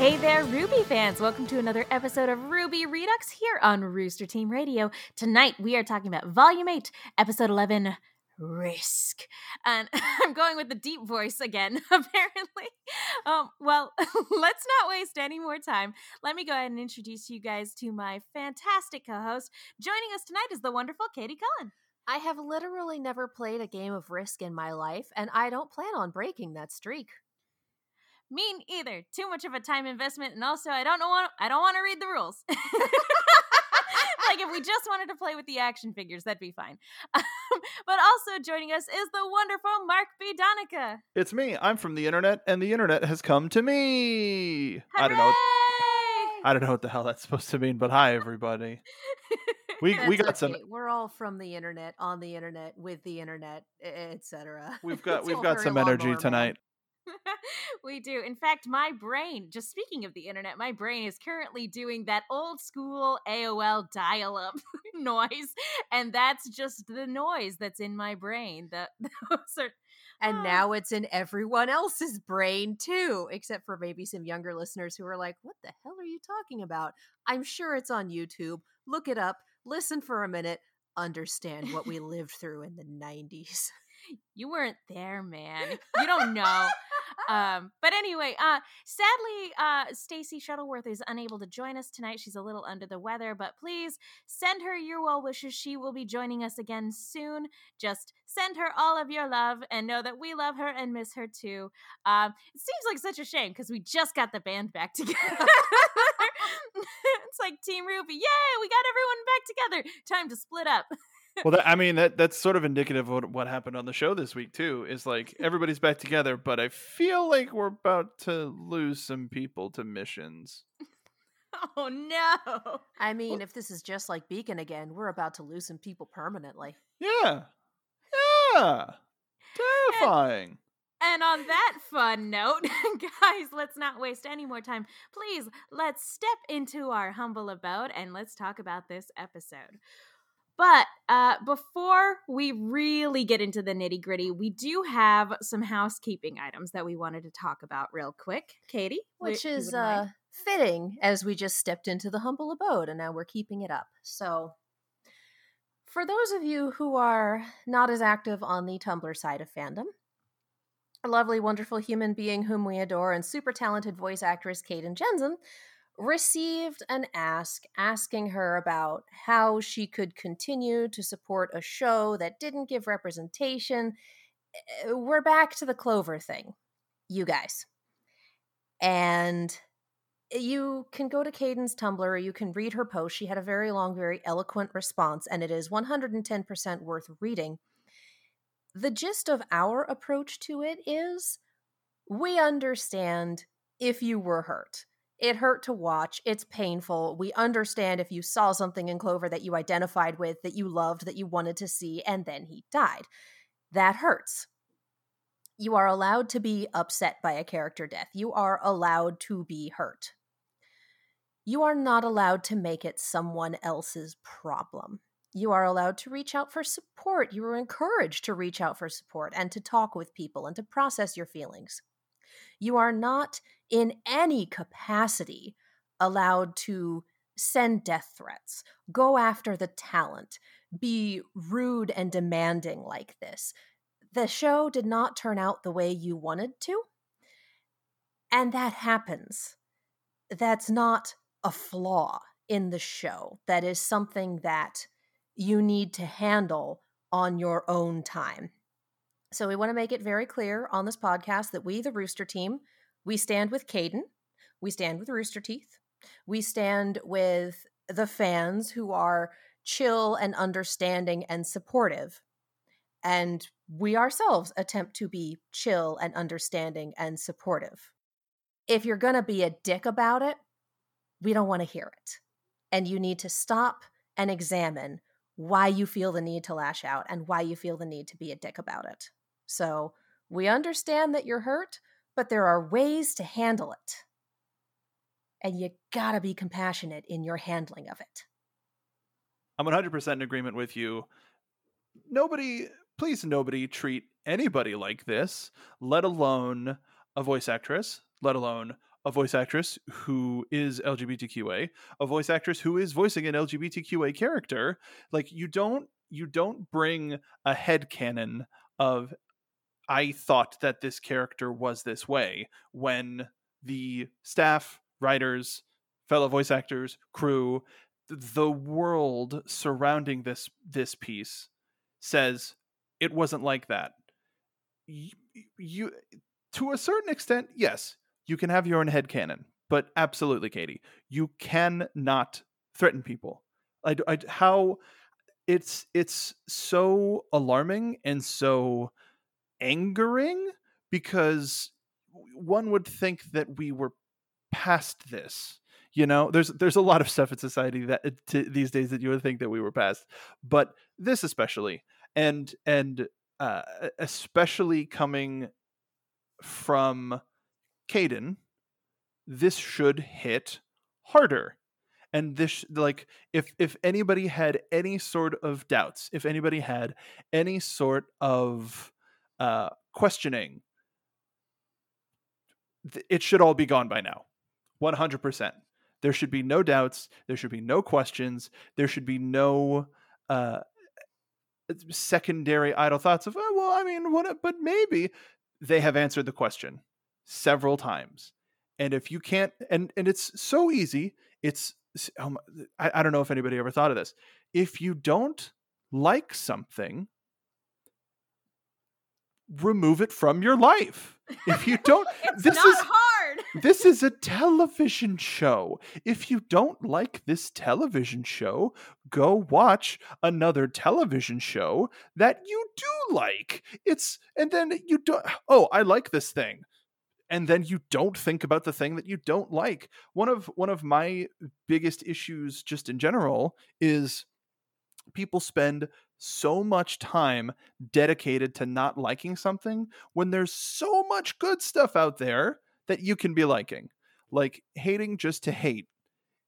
Hey there, RWBY fans! Welcome to another episode of RWBY Redux here on Rooster Team Radio. Tonight we are talking about Volume 8, Episode 11 Risk. And I'm going with the deep voice again, apparently. Um, well, let's not waste any more time. Let me go ahead and introduce you guys to my fantastic co host. Joining us tonight is the wonderful Katie Cullen. I have literally never played a game of Risk in my life, and I don't plan on breaking that streak. Me either. Too much of a time investment, and also I don't know. Want, I don't want to read the rules. like if we just wanted to play with the action figures, that'd be fine. but also joining us is the wonderful Mark B. Donica. It's me. I'm from the internet, and the internet has come to me. Hooray! I don't know. I don't know what the hell that's supposed to mean, but hi everybody. We we That's got some. We're all from the internet, on the internet, with the internet, etc. we've got we've got some energy tonight. we do. In fact, my brain, just speaking of the internet, my brain is currently doing that old school AOL dial up noise. And that's just the noise that's in my brain. The, those are, And Ah. now it's in everyone else's brain too, except for maybe some younger listeners who are like, "What the hell are you talking about?" I'm sure it's on YouTube. Look it up. Listen for a minute. Understand what we lived through in the 90s. You weren't there, man. You don't know. um but anyway uh sadly uh stacy shuttleworth is unable to join us tonight. She's a little under the weather but please send her your well wishes. She will be joining us again soon. Just send her all of your love and know that we love her and miss her too. Um it seems like such a shame because we just got the band back together. It's like team RWBY. Yay we got everyone back together. Time to split up Well, that, I mean that that's sort of indicative of what, what happened on the show this week too. Is like everybody's back together, but I feel like we're about to lose some people to missions. oh no I mean, if this is just like Beacon again, we're about to lose some people permanently. Yeah, yeah, terrifying. And on that fun note, guys, let's not waste any more time. Please, let's step into our humble abode and let's talk about this episode. But uh, before we really get into the nitty gritty, we do have some housekeeping items that we wanted to talk about real quick. Katie, which you is uh fitting as we just stepped into the humble abode and now we're keeping it up. So for those of you who are not as active on the Tumblr side of fandom, a lovely, wonderful human being whom we adore and super talented voice actress Kdin Jenzen received an ask asking her about how she could continue to support a show that didn't give representation. Eh, We're back to the Clover thing, you guys. And you can go to Kdin's Tumblr, you can read her post. She had a very long, very eloquent response, and it is 110% worth reading. The gist of our approach to it is we understand if you were hurt. It hurt to watch. It's painful. We understand if you saw something in Clover that you identified with, that you loved, that you wanted to see, and then he died. That hurts. You are allowed to be upset by a character death. You are allowed to be hurt. You are not allowed to make it someone else's problem. You are allowed to reach out for support. You are encouraged to reach out for support and to talk with people and to process your feelings. You are not in any capacity allowed to send death threats, go after the talent, be rude and demanding like this. The show did not turn out the way you wanted to. And that happens. That's not a flaw in the show. That is something that you need to handle on your own time. So we want to make it very clear on this podcast that we, the Rooster team, we stand with Kdin, we stand with Rooster Teeth, we stand with the fans who are chill and understanding and supportive. And we ourselves attempt to be chill and understanding and supportive. If you're going to be a dick about it, we don't want to hear it. And you need to stop and examine why you feel the need to lash out and why you feel the need to be a dick about it. So we understand that you're hurt, but there are ways to handle it. And you gotta be compassionate in your handling of it. I'm 100% in agreement with you. Nobody, please, nobody treat anybody like this, let alone a voice actress, let alone a voice actress who is LGBTQA, a voice actress who is voicing an LGBTQA character. Like you don't you don't bring a head canon of I thought that this character was this way when the staff, writers, fellow voice actors, crew, the world surrounding this this piece says it wasn't like that. You, you to a certain extent, yes, you can have your own head canon, but absolutely, Katie, you cannot threaten people. I, I how it's it's so alarming and so angering because one would think that we were past this you know there's there's a lot of stuff in society that uh, to, these days that you would think that we were past but this especially and and uh, especially coming from Kdin, this should hit harder. And this like if if anybody had any sort of doubts, if anybody had any sort of uh questioning, it should all be gone by now. 100%. There should be no doubts, there should be no questions, there should be no uh secondary idle thoughts of, oh, well, I mean, what, but maybe they have answered the question several times. And if you can't, and, and it's so easy, it's, um, I, I don't know if anybody ever thought of this. If you don't like something, remove it from your life. If you don't, this is hard. this is a television show. If you don't like this television show, go watch another television show that you do like. It's and then you don't oh, I like this thing. And then you don't think about the thing that you don't like. One of one of my biggest issues just in general is people spend so much time dedicated to not liking something when there's so much good stuff out there that you can be liking. Like hating just to hate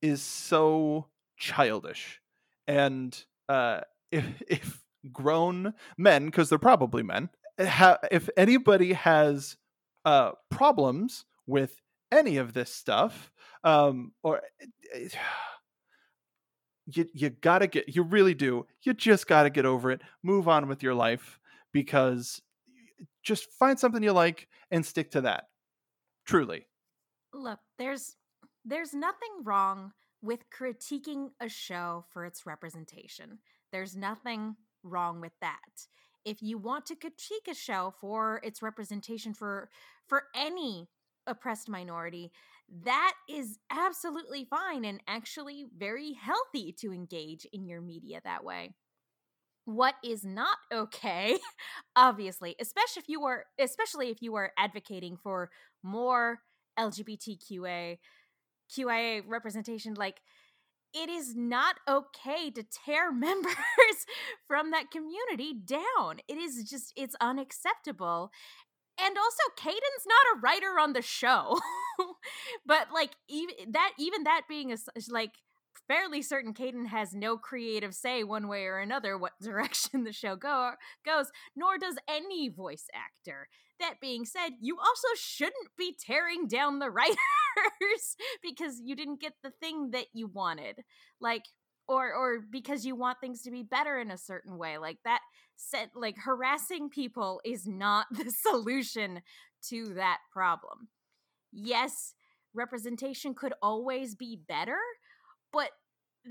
is so childish. And uh, if, if grown men, because they're probably men, ha- if anybody has uh, problems with any of this stuff, um, or you you gotta get you really do you just gotta get over it move on with your life because just find something you like and stick to that truly. Look there's there's nothing wrong with critiquing a show for its representation. There's nothing wrong with that. If you want to critique a show for its representation for for any oppressed minority that is absolutely fine and actually very healthy to engage in your media that way. What is not okay, obviously, especially if you are especially if you are advocating for more LGBTQA QIA representation like it is not okay to tear members from that community down. It is just, it's unacceptable. And also, Kdin's not a writer on the show, but like even that, even that being a like fairly certain Caden has no creative say one way or another what direction the show go goes. Nor does any voice actor. That being said, you also shouldn't be tearing down the writers because you didn't get the thing that you wanted. Like or or because you want things to be better in a certain way like that said like harassing people is not the solution to that problem. Yes representation could always be better but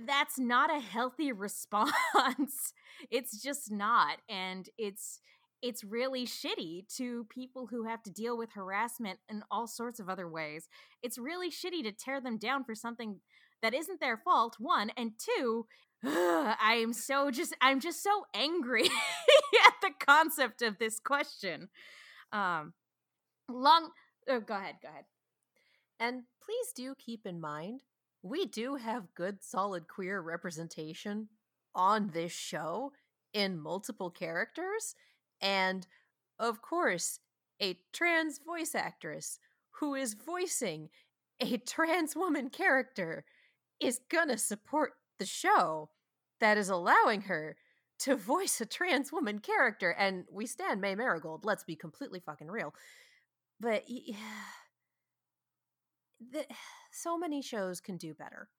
that's not a healthy response. It's just not and it's it's really shitty to people who have to deal with harassment in all sorts of other ways. It's really shitty to tear them down for something that isn't their fault one and two i am so just i'm just so angry at the concept of this question. Um long oh, go ahead go ahead. And please do keep in mind we do have good solid queer representation on this show in multiple characters and of course a trans voice actress who is voicing a trans woman character is gonna support the show that is allowing her to voice a trans woman character. And we stand May Marigold, let's be completely fucking real. But yeah, the, so many shows can do better.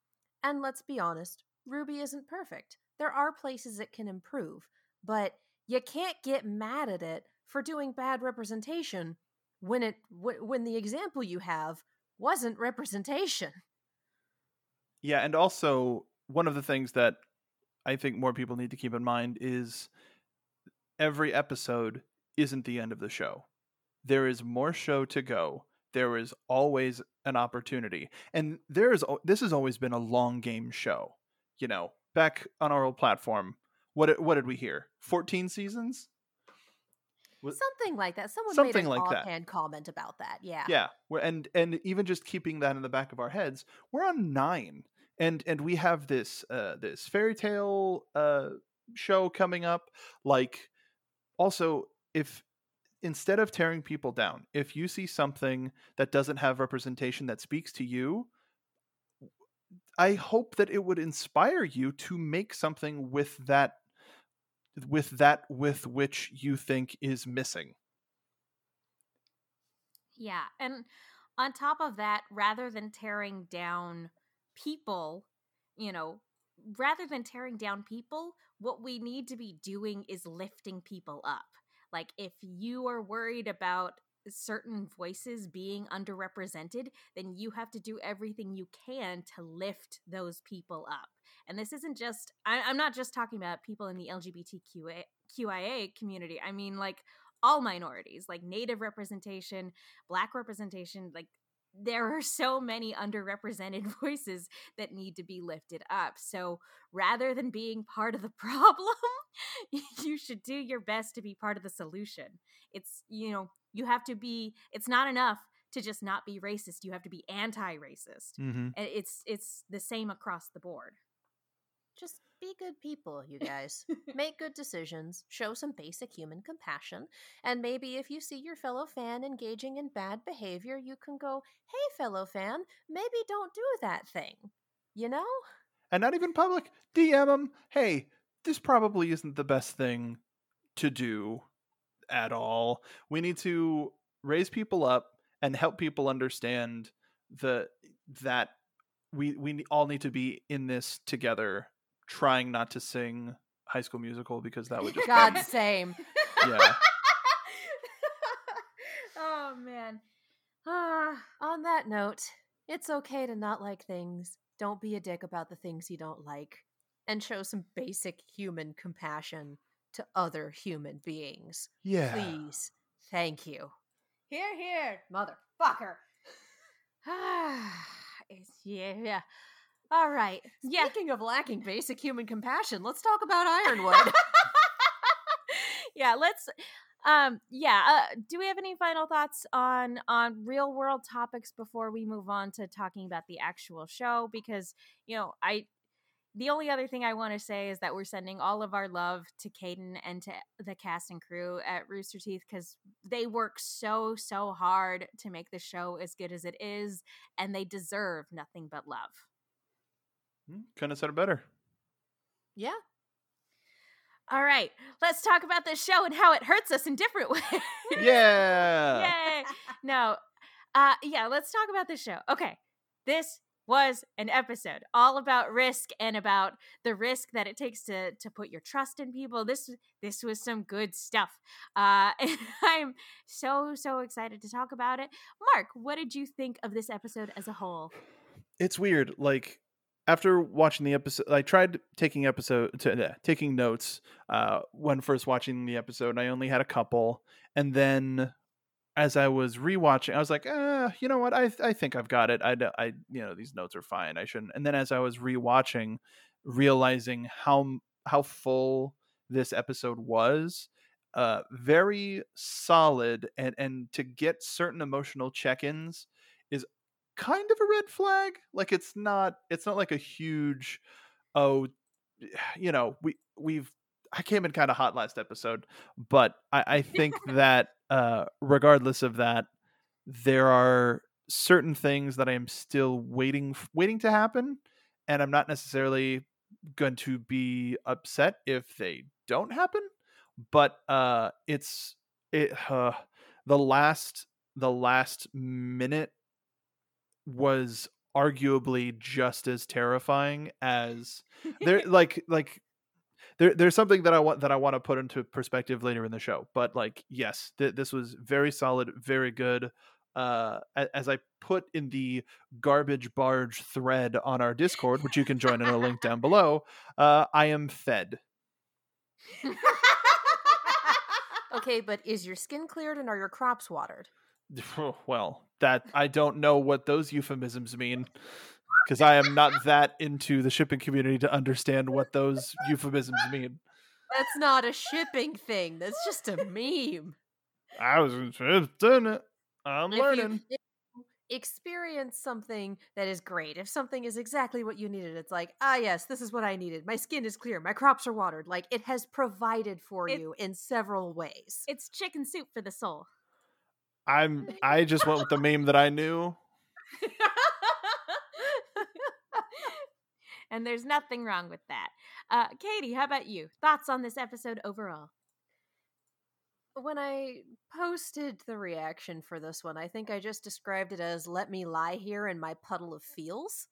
And let's be honest, RWBY isn't perfect. There are places it can improve, but you can't get mad at it for doing bad representation when it when the example you have wasn't representation. Yeah, and also one of the things that I think more people need to keep in mind is every episode isn't the end of the show. There is more show to go. There is always an opportunity. And there is this has always been a long game show. You know, back on our old platform, what what did we hear? 14 seasons? something like that. Someone something made an like offhand that. comment about that. Yeah. Yeah. And and even just keeping that in the back of our heads, we're on 9 and and we have this uh this fairy tale uh show coming up like also if instead of tearing people down if you see something that doesn't have representation that speaks to you i hope that it would inspire you to make something with that with that with which you think is missing. Yeah and on top of that rather than tearing down people, you know, rather than tearing down people, what we need to be doing is lifting people up. Like, if you are worried about certain voices being underrepresented, then you have to do everything you can to lift those people up. And this isn't just, I, am not just talking about people in the LGBTQIA community. I mean, like, all minorities, like native representation, black representation, like there are so many underrepresented voices that need to be lifted up. So rather than being part of the problem, you should do your best to be part of the solution. It's, you know, you have to be, it's not enough to just not be racist. You have to be anti-racist. mm-hmm. It's it's the same across the board. Just be good people, you guys. Make good decisions, show some basic human compassion, and maybe if you see your fellow fan engaging in bad behavior, you can go, hey, fellow fan, maybe don't do that thing. You know? And not even public. DM them, hey, this probably isn't the best thing to do at all. We need to raise people up and help people understand the that we we all need to be in this together trying not to sing High School Musical because that would just God same. yeah. oh man. Ah, on that note, it's okay to not like things. Don't be a dick about the things you don't like, and show some basic human compassion to other human beings. Yeah. Please, thank you. Here, here. Motherfucker. it's, yeah, yeah. All right. Yeah. Speaking of lacking basic human compassion, let's talk about Ironwood. yeah, let's um yeah, uh, do we have any final thoughts on on real world topics before we move on to talking about the actual show because, you know, I the only other thing I want to say is that we're sending all of our love to Kdin and to the cast and crew at Rooster Teeth because they work so, so hard to make the show as good as it is, and they deserve nothing but love. Hmm, Couldn't have said it better. yeah. All right, let's talk about this show and how it hurts us in different ways. Yeah. Yay! No, uh, yeah, let's talk about this show. Okay, this was an episode all about risk and about the risk that it takes to to put your trust in people. This this was some good stuff, uh, and I'm so so excited to talk about it. Mark, what did you think of this episode as a whole? It's weird. Like after watching the episode, I tried taking episode to, uh, taking notes uh, when first watching the episode. I only had a couple, and then as I was rewatching, I was like, uh, you know what? I I think I've got it. I I you know these notes are fine. I shouldn't. And then as I was rewatching, realizing how how full this episode was, uh, very solid, and and to get certain emotional check-ins is kind of a red flag. Like it's not it's not like a huge oh you know, we we've I came in kind of hot last episode, but I, I think that uh regardless of that, there are certain things that I am still waiting waiting to happen, and I'm not necessarily going to be upset if they don't happen. But uh it's it uh the last the last minute was arguably just as terrifying as there like like there there's something that I want that I want to put into perspective later in the show but like yes th- this was very solid very good uh as I put in the garbage barge thread on our discord which you can join in a link down below uh I am fed okay, but is your skin cleared and are your crops watered? well that I don't know what those euphemisms mean because I am not that into the shipping community to understand what those euphemisms mean. That's not a shipping thing. That's just a meme. I was doing it. I'm If you- learning. if you experience something that is great. If something is exactly what you needed, it's like, ah, yes, this is what I needed. My skin is clear. My crops are watered. Like it has provided for It- you in several ways. It's chicken soup for the soul. I'm. I just went with the meme that I knew. and there's nothing wrong with that. Uh, Katie, how about you? Thoughts on this episode overall? when I posted the reaction for this one, I think I just described it as let me lie here in my puddle of feels,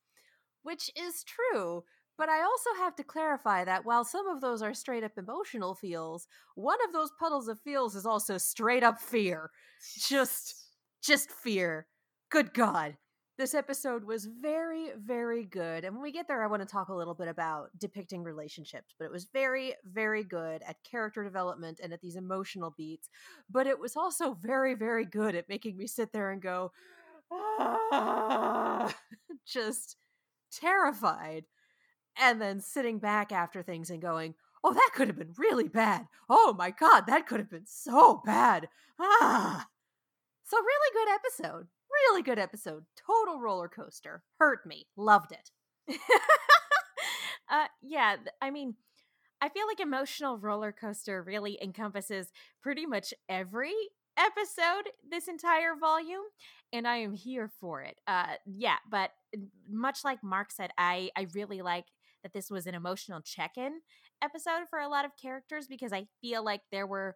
which is true. But I also have to clarify that while some of those are straight up emotional feels, one of those puddles of feels is also straight up fear. Just just fear. Good God. This episode was very, very good. And when we get there, I want to talk a little bit about depicting relationships, but it was very, very good at character development and at these emotional beats. But it was also very, very good at making me sit there and go, "Ah," just terrified. And then sitting back after things and going, oh, that could have been really bad. Oh my God, that could have been so bad. Ah. So, really good episode. Really good episode. Total roller coaster. Hurt me. Loved it. uh, yeah, I mean, I feel like emotional roller coaster really encompasses pretty much every episode this entire volume and i am here for it uh yeah but much like mark said i i really like that this was an emotional check-in episode for a lot of characters because i feel like there were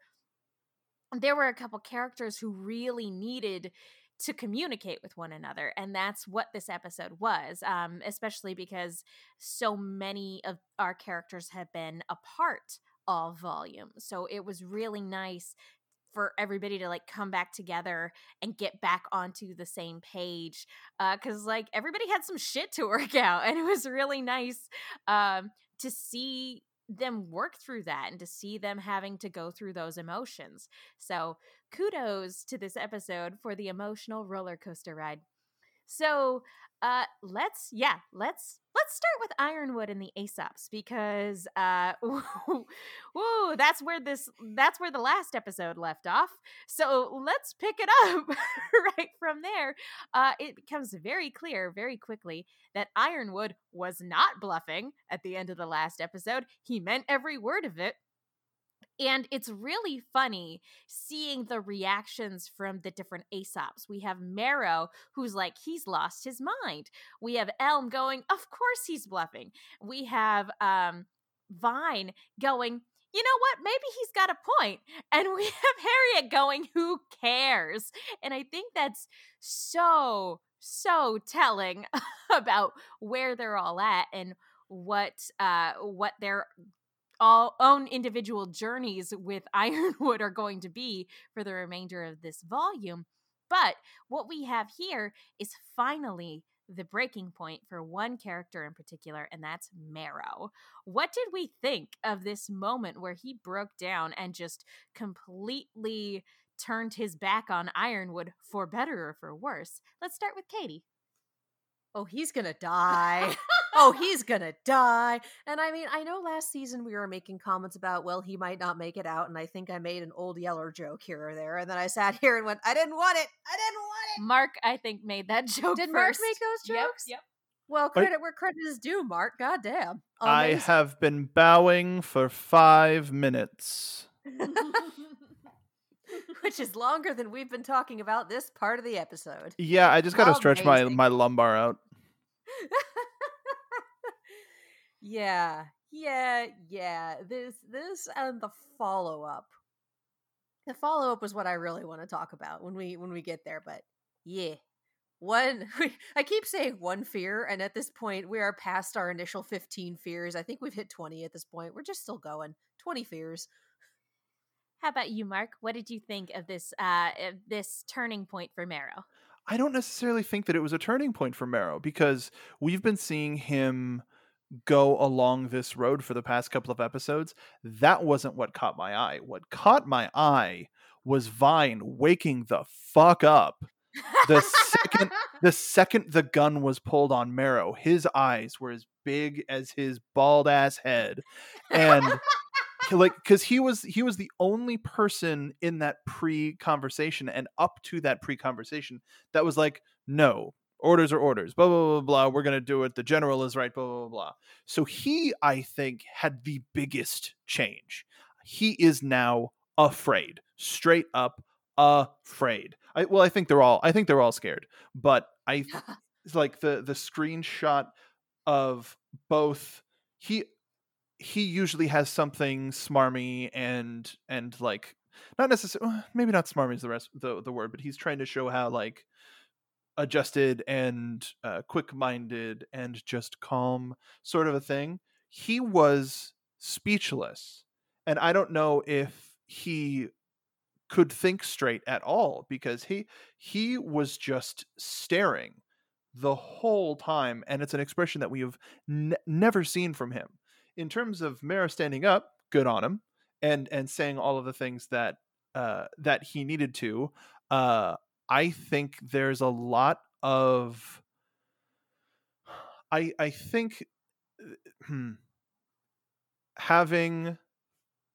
there were a couple characters who really needed to communicate with one another and that's what this episode was um, especially because so many of our characters have been apart all volume. So it was really nice for everybody to like come back together and get back onto the same page because like everybody had some shit to work out and it was really nice um, to see them work through that and to see them having to go through those emotions so kudos to this episode for the emotional roller coaster ride. So, uh let's yeah, let's let's start with Ironwood and the Ace Ops because uh woo, that's where this that's where the last episode left off. So, let's pick it up right from there. Uh it becomes very clear very quickly that Ironwood was not bluffing at the end of the last episode. He meant every word of it. And it's really funny seeing the reactions from the different Ace Ops. We have Marrow, who's like, he's lost his mind. We have Elm going, of course he's bluffing. We have um, Vine going, you know what? Maybe he's got a point. And we have Harriet going, who cares? And I think that's so, so telling about where they're all at and what uh what their all own individual journeys with Ironwood are going to be for the remainder of this volume. But what we have here is finally the breaking point for one character in particular, and that's Marrow. What did we think of this moment where he broke down and just completely turned his back on Ironwood for better or for worse? Let's start with Katie. Oh, he's gonna die. Oh, he's gonna die. And I mean, I know last season we were making comments about, well, he might not make it out. And I think I made an old yeller joke here or there. And then I sat here and went, I didn't want it. I didn't want it. Mark, I think, made that joke. Did Mark make those jokes? Yep. Well, credit where credit is due, Mark. God damn. I have been bowing for five minutes. Which is longer than we've been talking about this part of the episode. Yeah, I just got to stretch my my lumbar out. Yeah, yeah, yeah. This, this, and the follow up. The follow up was what I really want to talk about when we when we get there. But yeah, one i keep saying one fear and at this point we are past our initial 15 fears i think we've hit 20 at this point we're just still going 20 fears how about you mark what did you think of this uh of this turning point for marrow I don't necessarily think that it was a turning point for Marrow because we've been seeing him go along this road for the past couple of episodes. That wasn't what caught my eye. What caught my eye was Vine waking the fuck up the second the second the gun was pulled on Marrow, his eyes were as big as his bald ass head, and like because he was he was the only person in that pre conversation and up to that pre conversation that was like, no, orders are orders, blah blah blah blah. We're gonna do it. The general is right, blah blah blah. blah. So he, I think, had the biggest change. He is now afraid, straight up afraid. I, well, I think they're all. I think they're all scared. But I like the the screenshot of both. He he usually has something smarmy and and like not necessarily uh, maybe not smarmy is the rest the the word, but he's trying to show how like adjusted and uh, quick minded and just calm sort of a thing. He was speechless, and I don't know if he could think straight at all because he he was just staring the whole time and it's an expression that we have never seen from him in terms of Marrow standing up good on him and and saying all of the things that uh that he needed to uh i think there's a lot of i i think uh, having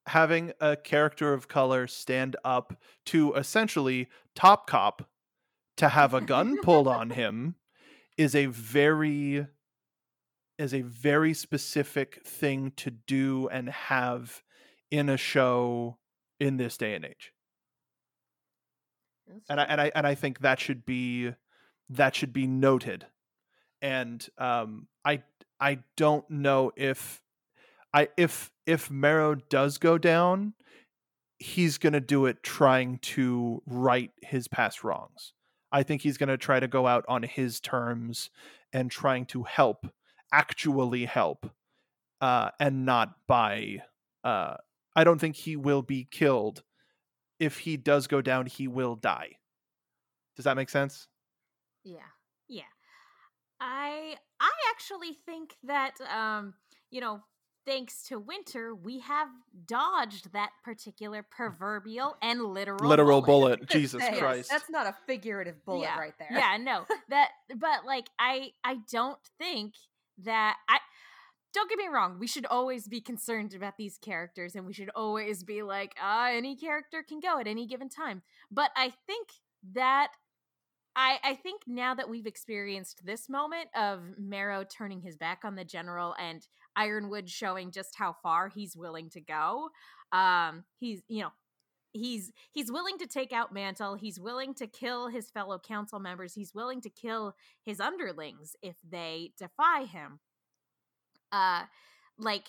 having a character of color stand up to essentially top cop to have a gun pulled on him is a very is a very specific thing to do and have in a show in this day and age. And I and I and I think that should be that should be noted. And um I I don't know if I if if Marrow does go down, he's going to do it trying to right his past wrongs. I think he's going to try to go out on his terms and trying to help, actually help, uh, and not by. Uh, I don't think he will be killed. If he does go down, he will die. Does that make sense? Yeah. Yeah. I I actually think that um you know thanks to Winter, we have dodged that particular proverbial and literal Literal bullet. bullet. Jesus Yes, Christ. That's not a figurative bullet yeah. right there. Yeah, no. That but like I I don't think that I don't get me wrong, we should always be concerned about these characters and we should always be like, ah, any character can go at any given time. But I think that I, I think now that we've experienced this moment of Marrow turning his back on the general and Ironwood showing just how far he's willing to go, um, he's you know he's he's willing to take out Mantle. He's willing to kill his fellow council members. He's willing to kill his underlings if they defy him. Uh, like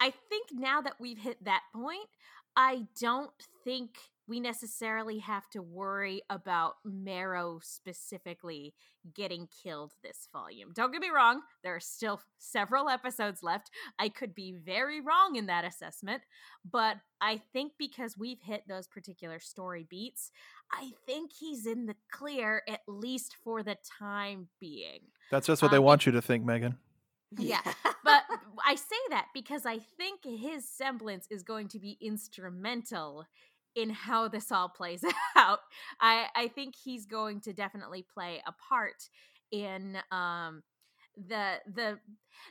I think now that we've hit that point, I don't think we necessarily have to worry about Marrow specifically getting killed this volume. Don't get me wrong, there are still several episodes left. I could be very wrong in that assessment, but I think because we've hit those particular story beats, I think he's in the clear at least for the time being. That's just what they Um, want you to think, Megan. Yeah, but I say that because I think his semblance is going to be instrumental in how this all plays out. I I think he's going to definitely play a part in um the the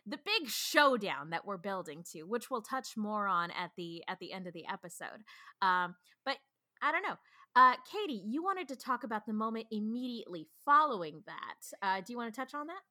the big showdown that we're building to, which we'll touch more on at the at the end of the episode. Um but I don't know. Uh Katie, you wanted to talk about the moment immediately following that. Uh do you want to touch on that?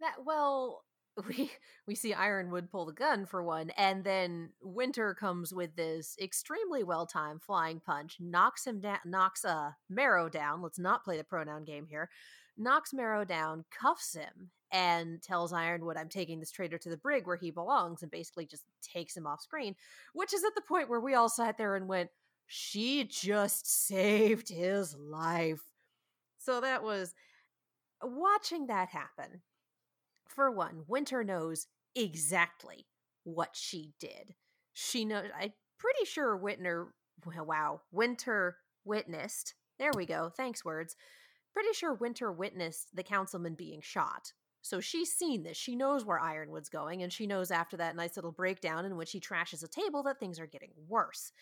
That well, we we see Ironwood pull the gun for one, and then Winter comes with this extremely well timed flying punch, knocks him down, knocks uh Marrow down. Let's not play the pronoun game here. Knocks Marrow down, cuffs him, and tells Ironwood, "I'm taking this traitor to the brig where he belongs," and basically just takes him off screen. Which is at the point where we all sat there and went, "She just saved his life." So that was watching that happen, for one, Winter knows exactly what she did. She knows, I'm pretty sure Whitner, wow, Winter witnessed, there we go, thanks, words. Pretty sure Winter witnessed the councilman being shot. So she's seen this. She knows where Ironwood's going, and she knows after that nice little breakdown in which he trashes a table that things are getting worse.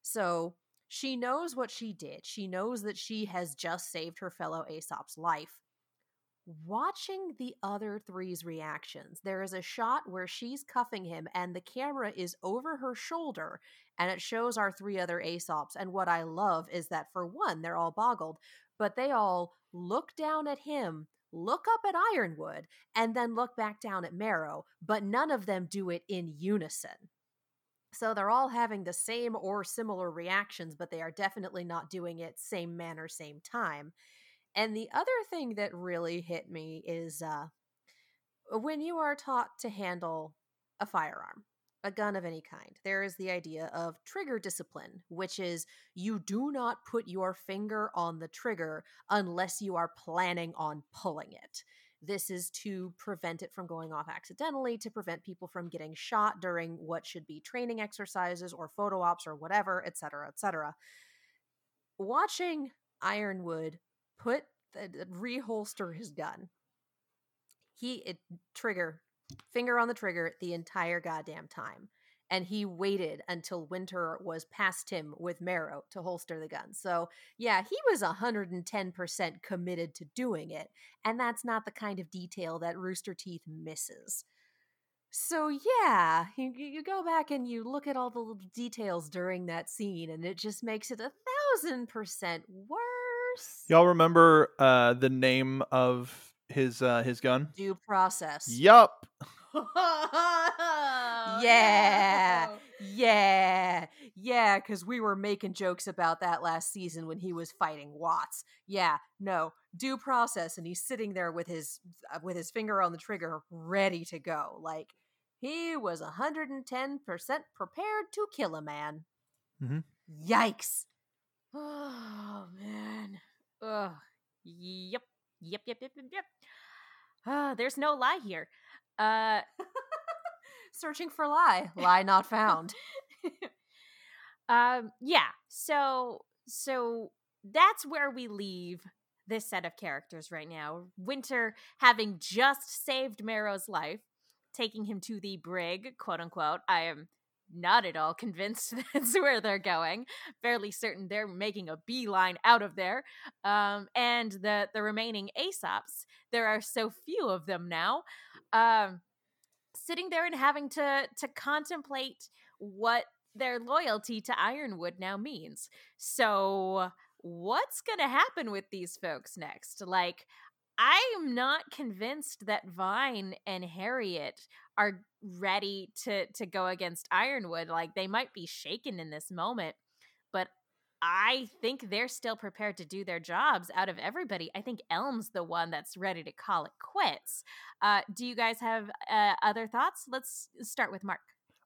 So she knows what she did. She knows that she has just saved her fellow Ace Op's life. Watching the other three's reactions, there is a shot where she's cuffing him and the camera is over her shoulder and it shows our three other Ace Ops. And what I love is that for one, they're all boggled, but they all look down at him, look up at Ironwood, and then look back down at Marrow, but none of them do it in unison. So they're all having the same or similar reactions, but they are definitely not doing it same manner, same time. And the other thing that really hit me is uh, when you are taught to handle a firearm, a gun of any kind, there is the idea of trigger discipline, which is you do not put your finger on the trigger unless you are planning on pulling it. This is to prevent it from going off accidentally, to prevent people from getting shot during what should be training exercises or photo ops or whatever, etc., etc. Watching Ironwood put the, reholster his gun, he it, trigger finger on the trigger the entire goddamn time and he waited until winter was past him with Marrow to holster the gun. So, yeah, he was 110% committed to doing it, and that's not the kind of detail that Rooster Teeth misses. So, yeah, you, you go back and you look at all the little details during that scene, and it just makes it a thousand percent worse. Y'all remember uh, the name of his uh, his gun? Due process. Yup. yeah. Yeah. Yeah, cuz we were making jokes about that last season when he was fighting Watts. Yeah, no. Due process and he's sitting there with his uh, with his finger on the trigger ready to go. Like he was 110% prepared to kill a man. Mm-hmm. Yikes. Oh man. Ugh. Yep. Yep. Yep. Yep. Yep. Yep. Uh, there's no lie here. Uh, searching for lie, lie not found. um, yeah. So, so that's where we leave this set of characters right now. Winter having just saved Marrow's life, taking him to the brig, quote unquote. I am not at all convinced that's where they're going. Fairly certain they're making a beeline out of there. Um, and the the remaining Ace Ops, there are so few of them now um, sitting there and having to to contemplate what their loyalty to Ironwood now means. So, what's going to happen with these folks next? Like, I'm not convinced that Vine and Harriet are ready to to go against Ironwood. Like, they might be shaken in this moment, but I think they're still prepared to do their jobs out of everybody. I think Elm's the one that's ready to call it quits. Uh, do you guys have uh, other thoughts? Let's start with Mark.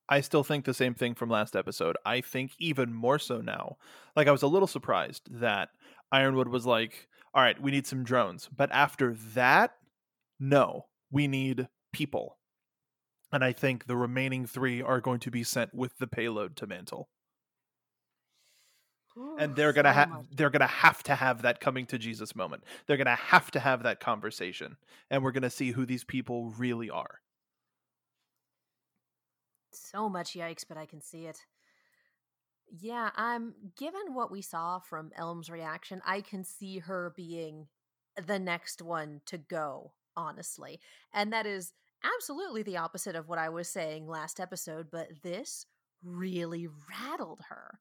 I still think the same thing from last episode. I think even more so now. Like, I was a little surprised that Ironwood was like, all right, we need some drones. But after that, no, we need people. And I think the remaining three are going to be sent with the payload to Mantle and they're gonna so have they're gonna have to have that coming to Jesus moment. They're gonna have to have that conversation, and we're gonna see who these people really are. So much yikes, but I can see it. Yeah, I'm given what we saw from Elm's reaction, I can see her being the next one to go, honestly. And that is absolutely the opposite of what I was saying last episode, but this really rattled her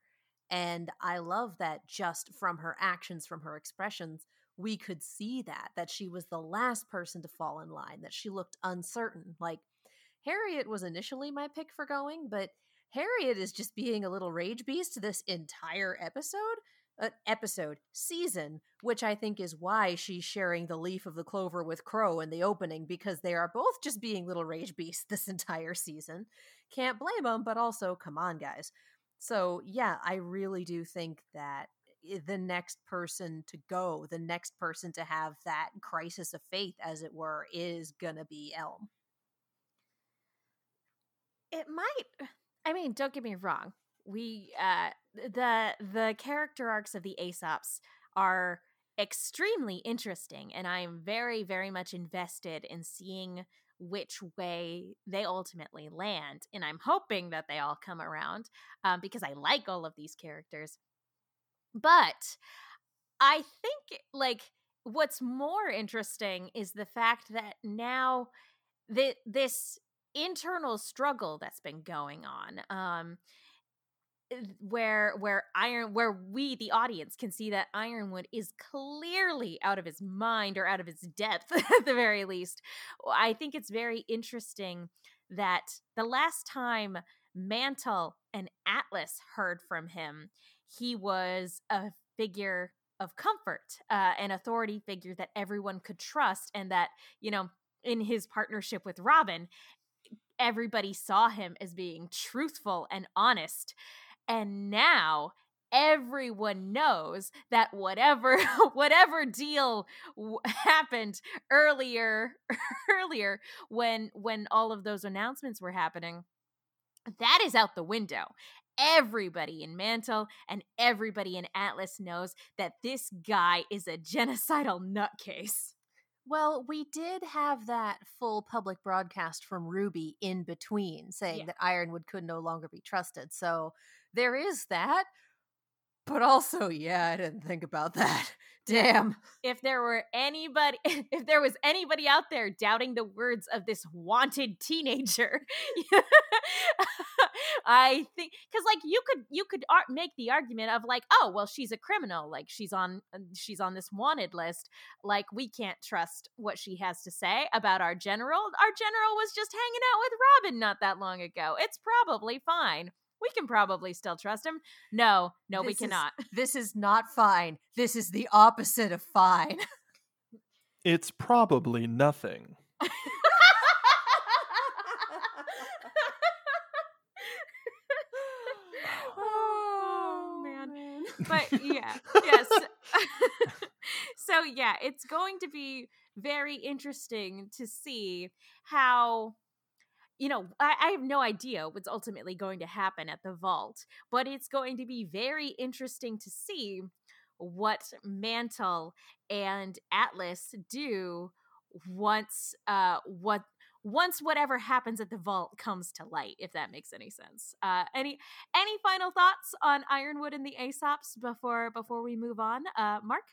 and I love that just from her actions, from her expressions, we could see that, that she was the last person to fall in line, that she looked uncertain. Like Harriet was initially my pick for going, but Harriet is just being a little rage beast this entire episode. Uh, episode season, which I think is why she's sharing the leaf of the clover with Qrow in the opening because they are both just being little rage beasts this entire season. Can't blame them, but also, come on, guys. So, yeah, I really do think that the next person to go, the next person to have that crisis of faith, as it were, is gonna be Elm. It might. I mean, don't get me wrong. We uh the the character arcs of the Ace Ops are extremely interesting and I'm very very much invested in seeing which way they ultimately land and I'm hoping that they all come around um, because I like all of these characters. But I think like what's more interesting is the fact that now that this internal struggle that's been going on um where where iron where we the audience can see that ironwood is clearly out of his mind or out of his depth at the very least i think it's very interesting that the last time mantle and atlas heard from him he was a figure of comfort uh, an authority figure that everyone could trust and that you know in his partnership with Robyn everybody saw him as being truthful and honest. And now everyone knows that whatever whatever deal w- happened earlier earlier when when all of those announcements were happening that is out the window everybody in mantle and everybody in atlas knows that this guy is a genocidal nutcase well, we did have that full public broadcast from Ruby in between saying Yeah. that Ironwood could no longer be trusted. So there is that. But also, yeah, I didn't think about that. Damn. if there were anybody if there was anybody out there doubting the words of this wanted teenager i think because like you could you could ar- make the argument of like oh well she's a criminal like she's on she's on this wanted list like we can't trust what she has to say about our general our general was just hanging out with Robyn not that long ago it's probably fine we can probably still trust him no no we This is- cannot This is not fine. This is the opposite of fine. It's probably nothing. Oh, man. but yeah yes so yeah it's going to be very interesting to see how you know I, I have no idea what's ultimately going to happen at the vault but it's going to be very interesting to see what mantle and atlas do once uh what once whatever happens at the vault comes to light if that makes any sense. Uh any any final thoughts on ironwood and the Ace Ops before before we move on? Uh mark?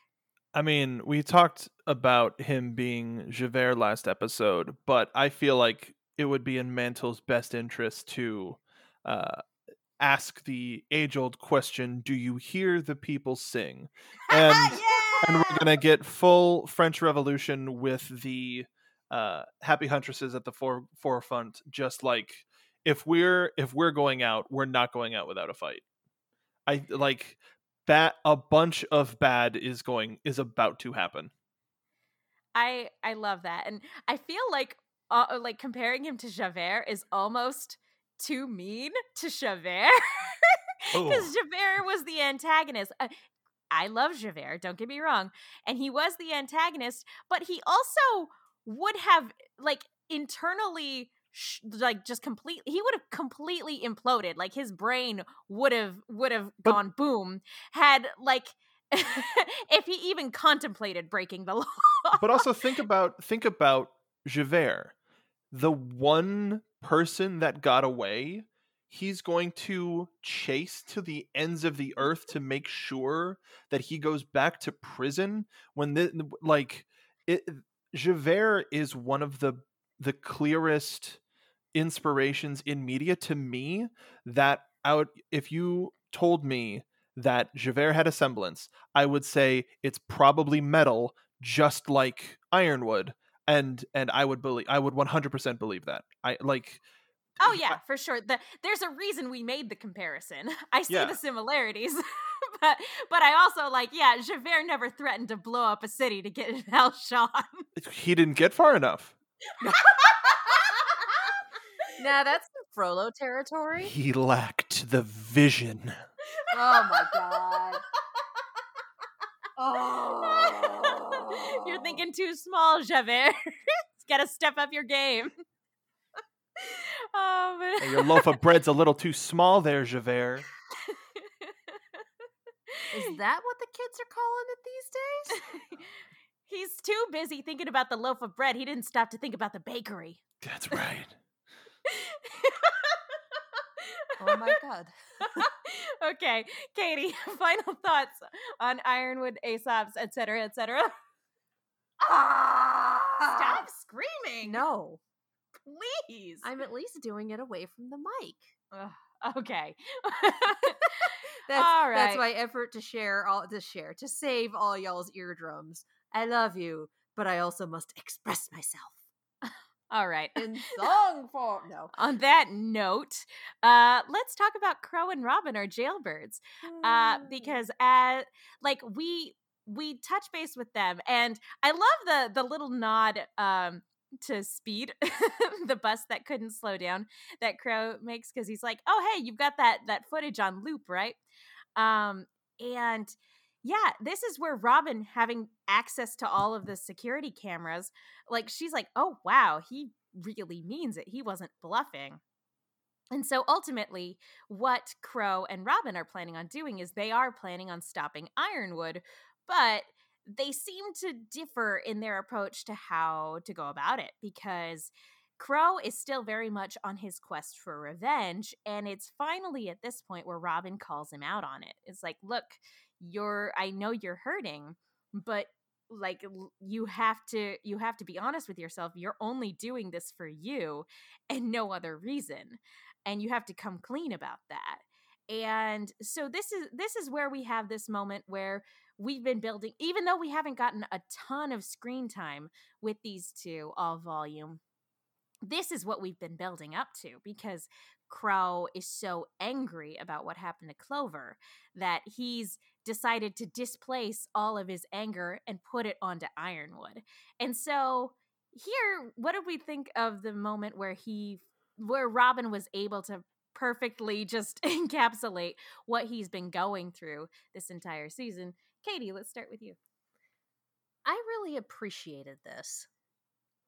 I mean, we talked about him being Javert last episode, but I feel like it would be in Mantle's best interest to uh, ask the age old question Do you hear the people sing? And, and we're going to get full French Revolution with the uh, happy huntresses at the fore- forefront, just like if we're if we're going out we're not going out without a fight. I like that a bunch of bad is going is about to happen. I I love that, and I feel like uh, like comparing him to Javert is almost too mean to Javert Oh. because Javert was the antagonist. Uh, I love Javert, don't get me wrong, and he was the antagonist, but he also would have like internally sh- like just completely he would have completely imploded like his brain would have would have But- gone boom had like if he even contemplated breaking the law but also think about think about Javert the one person that got away he's going to chase to the ends of the earth to make sure that he goes back to prison when the like it Javert is one of the the clearest inspirations in media to me that out if you told me that Javert had a semblance I would say it's probably metal just like ironwood and and I would believe I would 100% believe that I like Oh yeah, for sure. The, there's a reason we made the comparison. I see Yeah. the similarities, but but I also like yeah. Javert never threatened to blow up a city to get Valjean. he didn't get far enough Now that's some Frollo territory. he lacked the vision Oh my god. Oh. You're thinking too small, Javert. Got to step up your game. oh, but Hey, your loaf of bread's a little too small there, Javert. Is that what the kids are calling it these days? He's too busy thinking about the loaf of bread. He didn't stop to think about the bakery. That's right. Oh my god. okay, Katie, final thoughts on Ironwood, Ace Op's, etc., etc. Stop screaming! No. please. I'm at least doing it away from the mic. Ugh, okay. That's All that's my effort to share all to share to save all y'all's eardrums. I love you, but I also must express myself All right. in song form. No. On that note, uh, let's talk about Qrow and Robyn, our jailbirds. uh because uh like we we touch base with them and i love the the little nod um to speed the bus that couldn't slow down that Qrow makes because he's like oh hey you've got that that footage on loop right? Um and yeah this is where Robyn having access to all of the security cameras like she's like oh wow he really means it. He wasn't bluffing. And so ultimately, what Qrow and Robyn are planning on doing is they are planning on stopping Ironwood, but they seem to differ in their approach to how to go about it because Qrow is still very much on his quest for revenge. And it's finally at this point where Robyn calls him out on it. It's like, look, you're, I know you're hurting, but like you have to you have to be honest with yourself you're only doing this for you and no other reason and you have to come clean about that and so this is this is where we have this moment where we've been building even though we haven't gotten a ton of screen time with these two all volume this is what we've been building up to because Qrow is so angry about what happened to clover that he's decided to displace all of his anger and put it onto ironwood. And so here what did we think of the moment where he where Robyn was able to perfectly just encapsulate what he's been going through this entire season katie let's start with you I really appreciated this.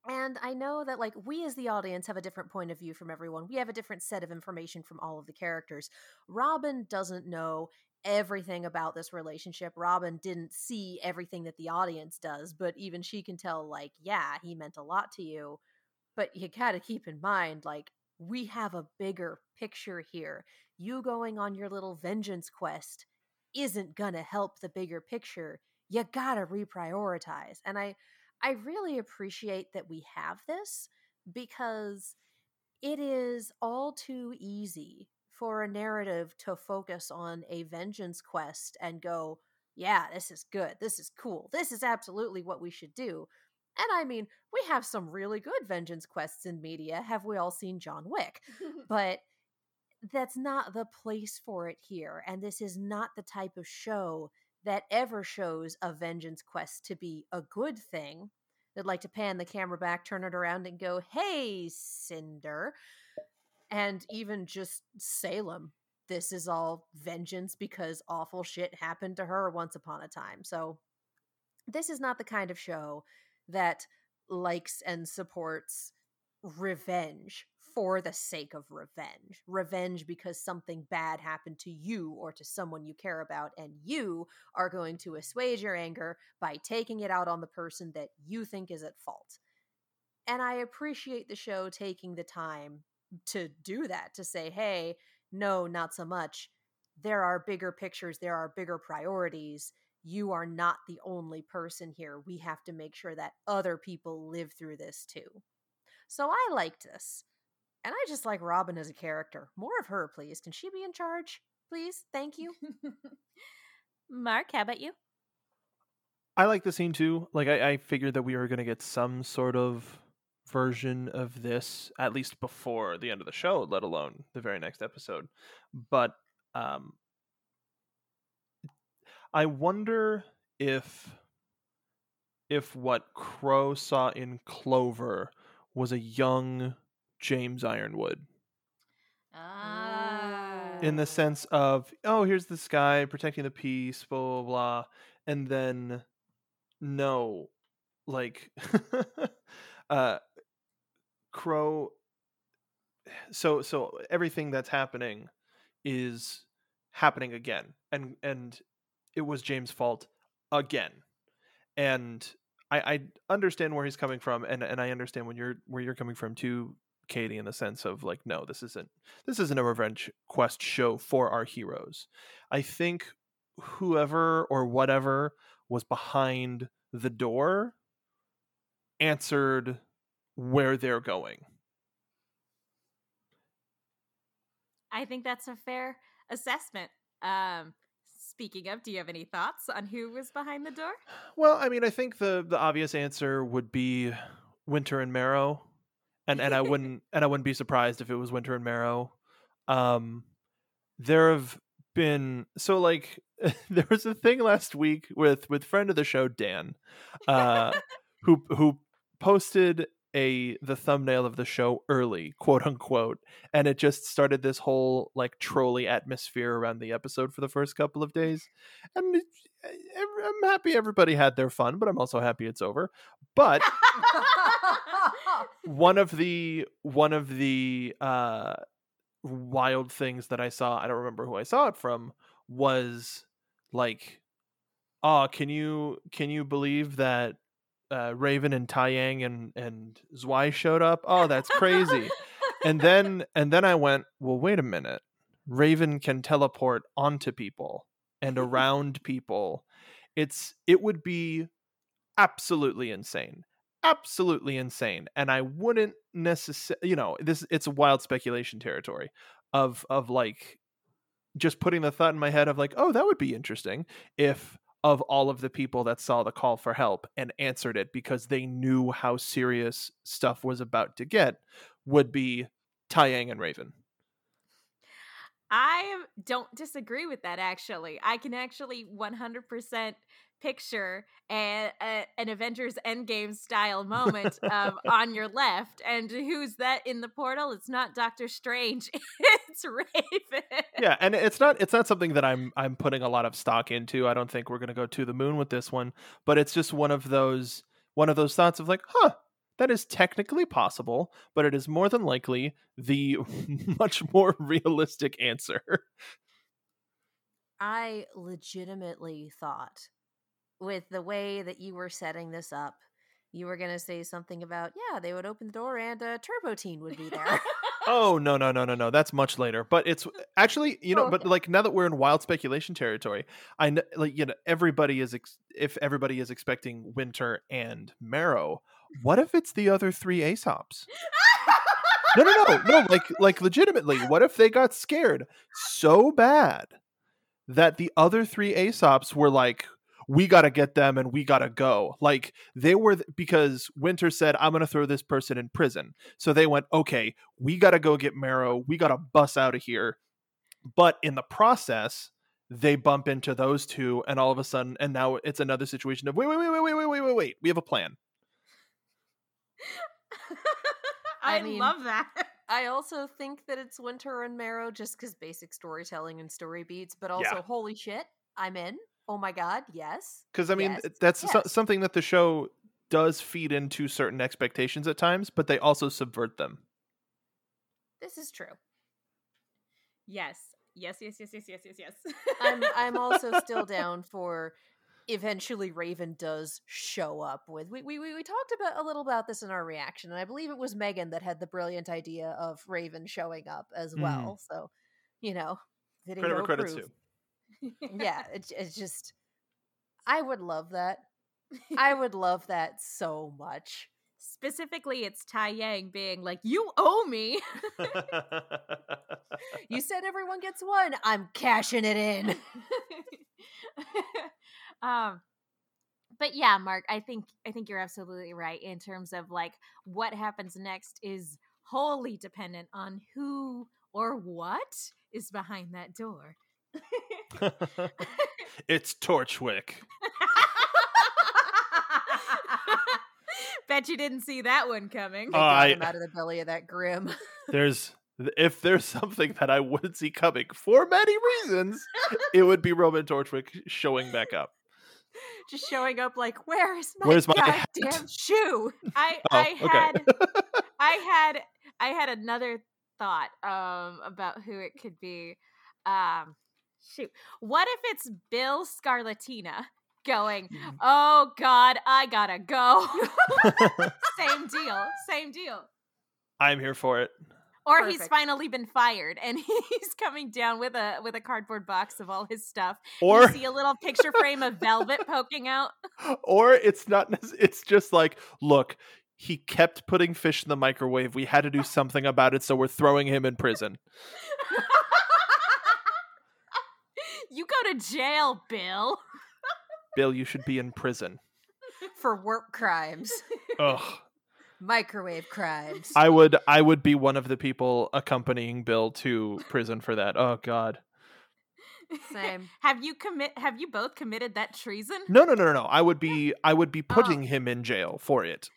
And I know that, like, we as the audience have a different point of view from everyone. We have a different set of information from all of the characters. Robyn doesn't know everything about this relationship. Robyn didn't see everything that the audience does, but even she can tell, like, yeah, he meant a lot to you. But you gotta keep in mind, like, we have a bigger picture here. You going on your little vengeance quest isn't gonna help the bigger picture. You gotta reprioritize. And I I really appreciate that we have this because it is all too easy for a narrative to focus on a vengeance quest and go, yeah, this is good. This is cool. This is absolutely what we should do. And I mean, we have some really good vengeance quests in media. Have we all seen John Wick? But that's not the place for it here. And this is not the type of show that ever shows a vengeance quest to be a good thing. They'd like to pan the camera back, turn it around, and go, hey, Cinder. And even just Salem. This is all vengeance because awful shit happened to her once upon a time. So, this is not the kind of show that likes and supports revenge for the sake of revenge. Revenge because something bad happened to you or to someone you care about, and you are going to assuage your anger by taking it out on the person that you think is at fault. And I appreciate the show taking the time to do that, to say, hey, no, not so much. There are bigger pictures, there are bigger priorities. You are not the only person here. We have to make sure that other people live through this too. So I liked this. And I just like Robyn as a character. More of her, please. Can she be in charge? Please? Thank you. mark how about you I like the scene too. Like I, I figured that we were going to get some sort of version of this at least before the end of the show, let alone the very next episode. But um, I wonder if if what Qrow saw in Clover was a young James Ironwood. Ah in the sense of oh here's this guy protecting the peace blah blah blah and then no like uh Qrow so so everything that's happening is happening again and and it was james fault again and i i understand where he's coming from and and i understand when you're where you're coming from too katie in the sense of like no this isn't this isn't a revenge quest show for our heroes i think whoever or whatever was behind the door answered where they're going I think that's a fair assessment. Um, speaking of, do you have any thoughts on who was behind the door? Well, I mean, I think the the obvious answer would be Winter and Marrow, and and I wouldn't and I wouldn't be surprised if it was Winter and Marrow. Um, there have been so like there was a thing last week with with friend of the show Dan, uh, who who posted a the thumbnail of the show early, quote unquote, and it just started this whole like trolley atmosphere around the episode for the first couple of days. And it, I'm happy everybody had their fun, but I'm also happy it's over. But one of the one of the uh wild things that I saw, I don't remember who I saw it from, was like oh can you can you believe that uh, Raven and Taiyang and and Zwei showed up. Oh, that's crazy. and then and then I went, well, wait a minute. Raven can teleport onto people and around people. It's it would be absolutely insane. Absolutely insane. And I wouldn't necessarily, you know, this it's a wild speculation territory of of like just putting the thought in my head of like, oh, that would be interesting if of all of the people that saw the call for help and answered it because they knew how serious stuff was about to get would be Taiyang and Raven. I don't disagree with that actually. I can actually 100% picture a, a, an Avengers Endgame style moment um, on your left. And who's that in the portal? It's not Doctor Strange. it's Raven. Yeah, and it's not it's not something that I'm I'm putting a lot of stock into. I don't think we're going to go to the moon with this one, but it's just one of those one of those thoughts of like, huh, that is technically possible, but it is more than likely the much more realistic answer. I legitimately thought with the way that you were setting this up, you were going to say something about, yeah, they would open the door and uh, Turbo Teen would be there. oh no no no no no that's much later but it's actually you know oh, okay. but like now that we're in wild speculation territory i know like you know everybody is ex- if everybody is expecting winter and marrow what if it's the other three Ace Ops? no, no, no, no. Like, like legitimately, what if they got scared so bad that the other three Ace Ops were like, "We gotta get them and we gotta go." Like they were th- because Winter said, "I'm gonna throw this person in prison," so they went, "Okay, we gotta go get Marrow. We gotta bus out of here." But in the process, they bump into those two, and all of a sudden, and now it's another situation of wait, wait, wait, wait, wait, wait, wait, wait. We have a plan. I, I mean, love that. I also think that it's Winter and Marrow just because basic storytelling and story beats, but also, yeah. holy shit, I'm in. Oh my God, yes. Because, I mean, yes, that's yes. So- something that the show does feed into certain expectations at times, but they also subvert them. This is true. Yes. Yes, yes, yes, yes, yes, yes, yes. I'm I'm also still down for eventually raven does show up with we, we we talked about a little about this in our reaction and i believe it was megan that had the brilliant idea of raven showing up as mm. well mm. so you know video credit credits too yeah, it's, it's just I would love that. I would love that so much. Specifically, it's Taiyang being like, "You owe me." you said everyone gets one. I'm cashing it in. Um, but yeah, Mark, I think I think you're absolutely right in terms of like what happens next is wholly dependent on who or what is behind that door. it's Torchwick. Bet you didn't see that one coming. Uh, I, out of the belly of that grim. there's if there's something that I wouldn't see coming for many reasons, it would be Roman Torchwick showing back up. Just showing up like, where's my Where's my goddamn hat?" shoe? I Oh, I okay. had I had I had another thought um about who it could be. Um shoot. What if it's Bill Scarlatina going, Mm. "Oh god, I got to go." same deal. Same deal. I'm here for it. Or he's finally been fired and he's coming down with a with a cardboard box of all his stuff. Or you see a little picture frame of velvet poking out. or it's not it's just like look he kept putting fish in the microwave we had to do something about it so we're throwing him in prison you go to jail, Bill. bill you should be in prison For work crimes, ugh microwave crimes. i would i would be one of the people accompanying bill to prison for that oh god Same. Have you commit have you both committed that treason? no no no no no i would be i would be Oh. putting him in jail for it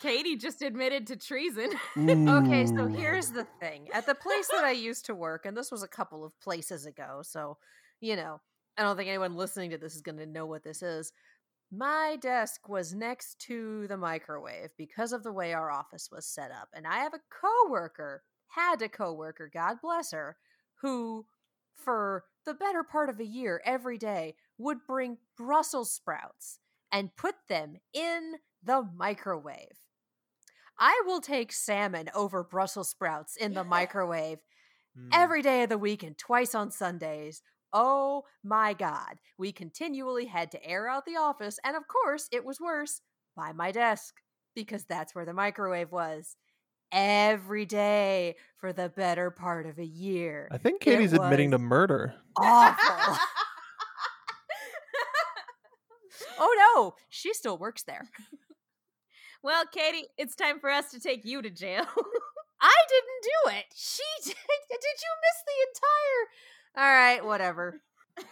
Katie just admitted to treason. Okay, so here's the thing. At the place that I used to work, and this was a couple of places ago, so, you know, I don't think anyone listening to this is going to know what this is. My desk was next to the microwave because of the way our office was set up. And I have a coworker, had a coworker, God bless her, who for the better part of a year every day would bring Brussels sprouts and put them in the microwave. I will take salmon over Brussels sprouts in the microwave Mm. every day of the week and twice on Sundays. Oh my God. We continually had to air out the office, and of course, it was worse by my desk because that's where the microwave was every day for the better part of a year. i think katie's admitting to murder Awful. oh no, she still works there. well, Katie, it's time for us to take you to jail. I didn't do it. She did. Did you miss the entire? All right, whatever.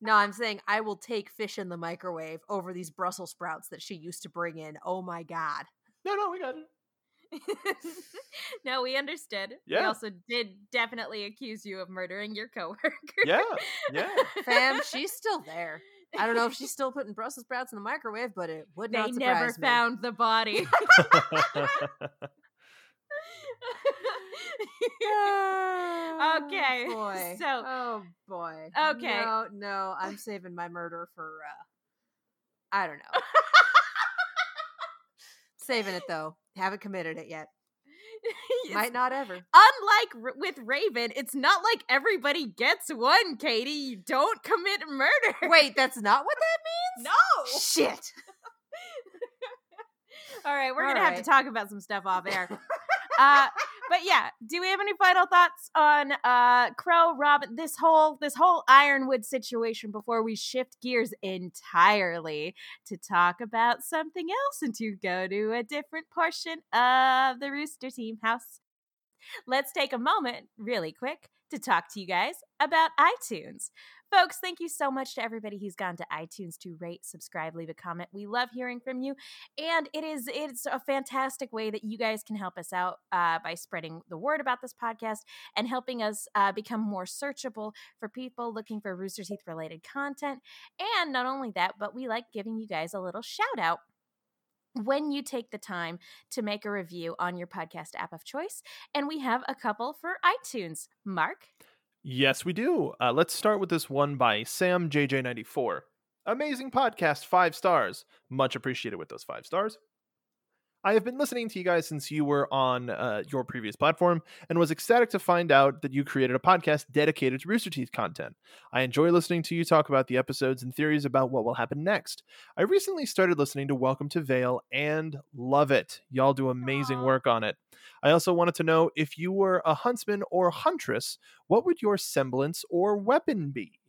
No, I'm saying I will take fish in the microwave over these Brussels sprouts that she used to bring in. Oh my god. no no we got it no, we understood. We Yeah. also did definitely accuse you of murdering your coworker. yeah yeah Fam, she's still there. I don't know if she's still putting Brussels sprouts in the microwave, but it would They not surprise me. They never found the body. Okay, Oh, boy. so- oh boy. Okay. No, no, I'm saving my murder for. uh I don't know. saving it though. Haven't committed it yet. It's- Might not ever. Unlike r- with Raven, it's not like everybody gets one, Katie. You don't commit murder. Wait, that's not what that means. no. Shit. All right, we're All gonna have to talk about some stuff off air. uh, but yeah, do we have any final thoughts on uh Qrow, Robyn, this whole this whole Ironwood situation before we shift gears entirely to talk about something else and to go to a different portion of the Rooster Team house? Let's take a moment, really quick, to talk to you guys about iTunes. Folks, thank you so much to everybody who's gone to iTunes to rate, subscribe, leave a comment. We love hearing from you and it is it's a fantastic way that you guys can help us out uh, by spreading the word about this podcast and helping us uh, become more searchable for people looking for rooster teeth related content and not only that but we like giving you guys a little shout out when you take the time to make a review on your podcast app of choice and we have a couple for itunes mark Yes, we do. Uh, let's start with this one by Sam JJ94. Amazing podcast, five stars. Much appreciated with those five stars. I have been listening to you guys since you were on uh, your previous platform and was ecstatic to find out that you created a podcast dedicated to Rooster Teeth content. I enjoy listening to you talk about the episodes and theories about what will happen next. I recently started listening to Welcome to Vale and love it. Y'all do amazing work on it. I also wanted to know if you were a huntsman or huntress, what would your semblance or weapon be?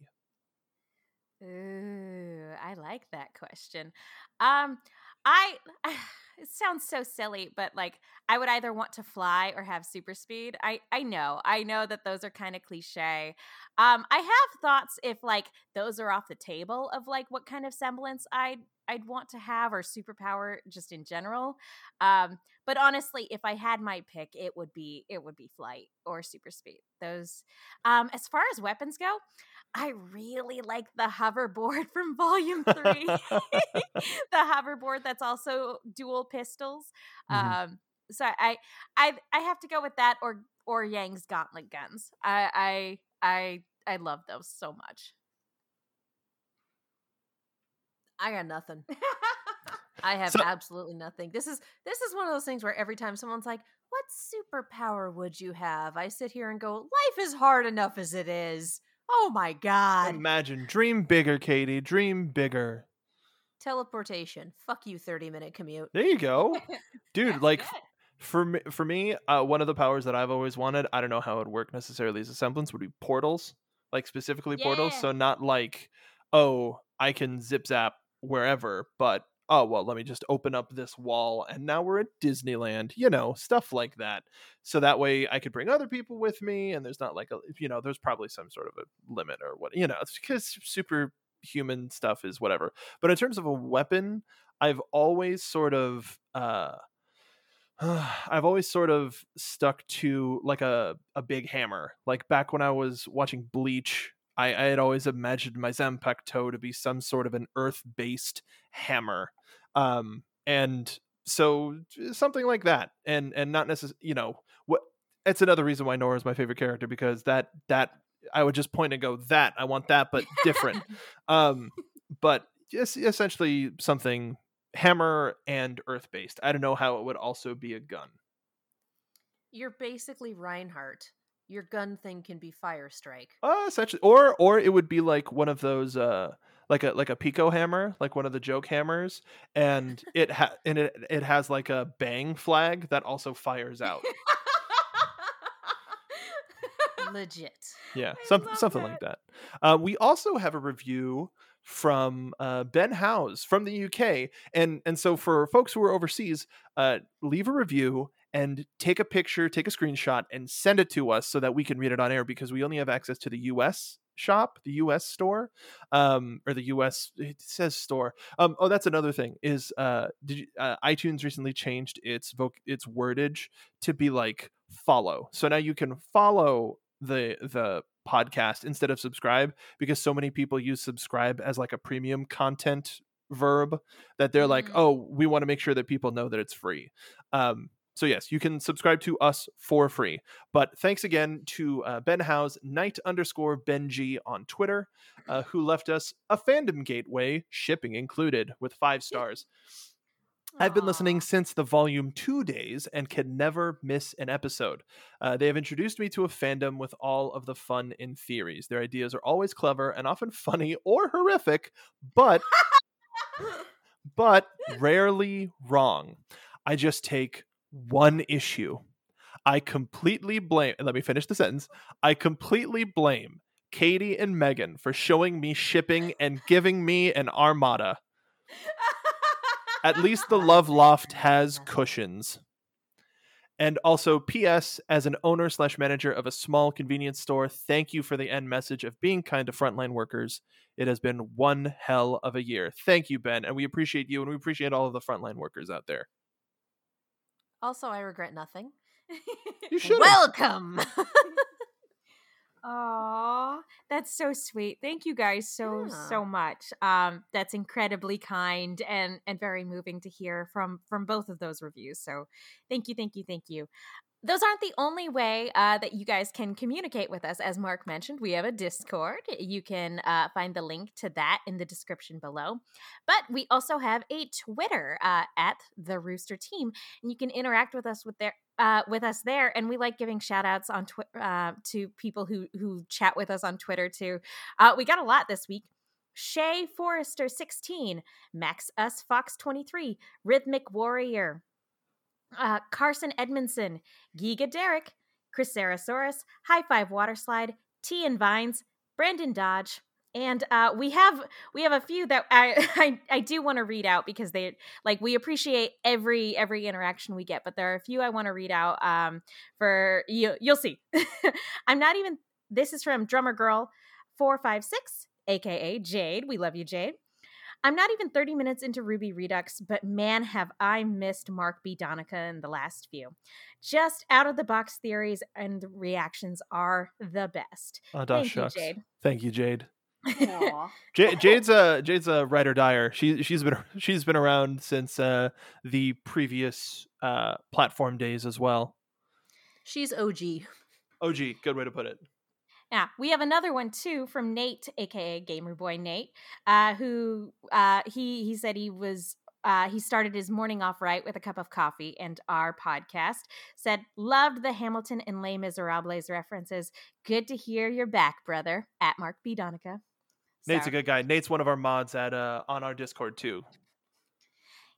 Ooh, I like that question. Um, I it sounds so silly, but like I would either want to fly or have super speed. I I know, I know that those are kind of cliche. Um, I have thoughts if like those are off the table of like what kind of semblance I'd I'd want to have or superpower just in general. Um, but honestly, if I had my pick, it would be it would be flight or super speed. Those. Um, as far as weapons go, I really like the hoverboard from Volume Three, the hoverboard that's also dual pistols. Mhm. Um, so I, I, I have to go with that or or Yang's gauntlet guns. I, I, I, I love those so much. I got nothing. I have So- absolutely nothing. This is this is one of those things where every time someone's like, "What superpower would you have?" I sit here and go, "Life is hard enough as it is." Oh my god. Imagine, dream bigger, Katie. Dream bigger. Teleportation. Fuck you 30-minute commute. There you go, dude. Like good. for me, for me, uh, one of the powers that I've always wanted. I don't know how it would work necessarily as a semblance. Would be portals, like specifically portals. Yeah. So not like, oh, I can zip zap wherever, but oh well, let me just open up this wall and now we're at Disneyland. You know, stuff like that. So that way I could bring other people with me, and there's not like a, you know, there's probably some sort of a limit or what, you know, it's because superhuman stuff is whatever. But in terms of a weapon, I've always sort of uh I've always sort of stuck to like a, a big hammer. Like back when I was watching Bleach, I, I had always imagined my Zanpakuto to be some sort of an earth based hammer. Um, and so something like that. And and not necessarily, you know, what it's another reason why Nora is my favorite character because that that I would just point and go, that I want that, but different. um, but just essentially something hammer and earth based. I don't know how it would also be a gun. You're basically Reinhardt. Your gun thing can be fire strike. Uh, essentially, or or it would be like one of those uh like a like a piko hammer, like one of the joke hammers, and it ha- and it it has like a bang flag that also fires out. Legit. Yeah, I something something like that. Uh, we also have a review from uh, Ben Howes from the UK, and and so for folks who are overseas, uh, leave a review and take a picture, take a screenshot, and send it to us so that we can read it on air because we only have access to the US shop, the US store, um, or the US. It says store. Um, oh, that's another thing. Is uh, did you, uh, iTunes recently changed its voc- its wordage to be like follow. So now you can follow the the podcast instead of subscribe because so many people use subscribe as like a premium content verb that they're like Mhm. oh we want to make sure that people know that it's free um so yes you can subscribe to us for free but thanks again to uh, ben Howes knight underscore benji on twitter uh, who left us a fandom gateway shipping included with five stars I've been listening since the volume two days and can never miss an episode. Uh, they have introduced me to a fandom with all of the fun in theories. Their ideas are always clever and often funny or horrific, but but rarely wrong. I just take one issue. I completely blame. Let me finish the sentence. I completely blame Katie and Megan for showing me shipping and giving me an armada. At least the Love Loft has cushions. And also, P.S. As an owner slash manager of a small convenience store, thank you for the end message of being kind to frontline workers. It has been one hell of a year. Thank you, Ben, and we appreciate you, and we appreciate all of the frontline workers out there. Also, I regret nothing. You should. Welcome. Aw, that's so sweet. Thank you guys so Yeah. so much. Um, that's incredibly kind and and very moving to hear from from both of those reviews. So, thank you, thank you, thank you. Those aren't the only way uh, that you guys can communicate with us. As Mark mentioned, we have a Discord. You can uh, find the link to that in the description below. But we also have a Twitter uh, at the Rooster Team, and you can interact with us with their uh, with us there. And we like giving shout outs on uh, to people who who chat with us on Twitter too. Uh, we got a lot this week. Shay Forrester 16, Max Us Fox 23, Rhythmic Warrior, uh, Carson Edmondson, Giga Derek, Chris Sarasaurus, High Five Waterslide, T and Vines, Brandon Dodge, and uh, we have we have a few that I I, I do want to read out because they like we appreciate every every interaction we get, but there are a few I want to read out. Um, for you you'll see. I'm not even. This is from Drummer Girl four five six, aka Jade. We love you, Jade. I'm not even 30 minutes into RWBY Redux, but man, have I missed Mark B. Donica in the last few. Just out of the box theories and reactions are the best. Oh, Thank shucks. you, Jade. Thank you, Jade. Aw. Jade, Jade's a Jade's a writer dyer. She she's been she's been around since uh, the previous uh, platform days as well. She's OG. OG, good way to put it. Yeah, we have another one too from Nate, aka Gamer Boy Nate, uh, who uh, he he said he was uh, he started his morning off right with a cup of coffee and our podcast. Said loved the Hamilton and Les Miserables references. Good to hear you're back, brother. At Mark B Donica. Nate's a good guy. Nate's one of our mods at uh, on our Discord too.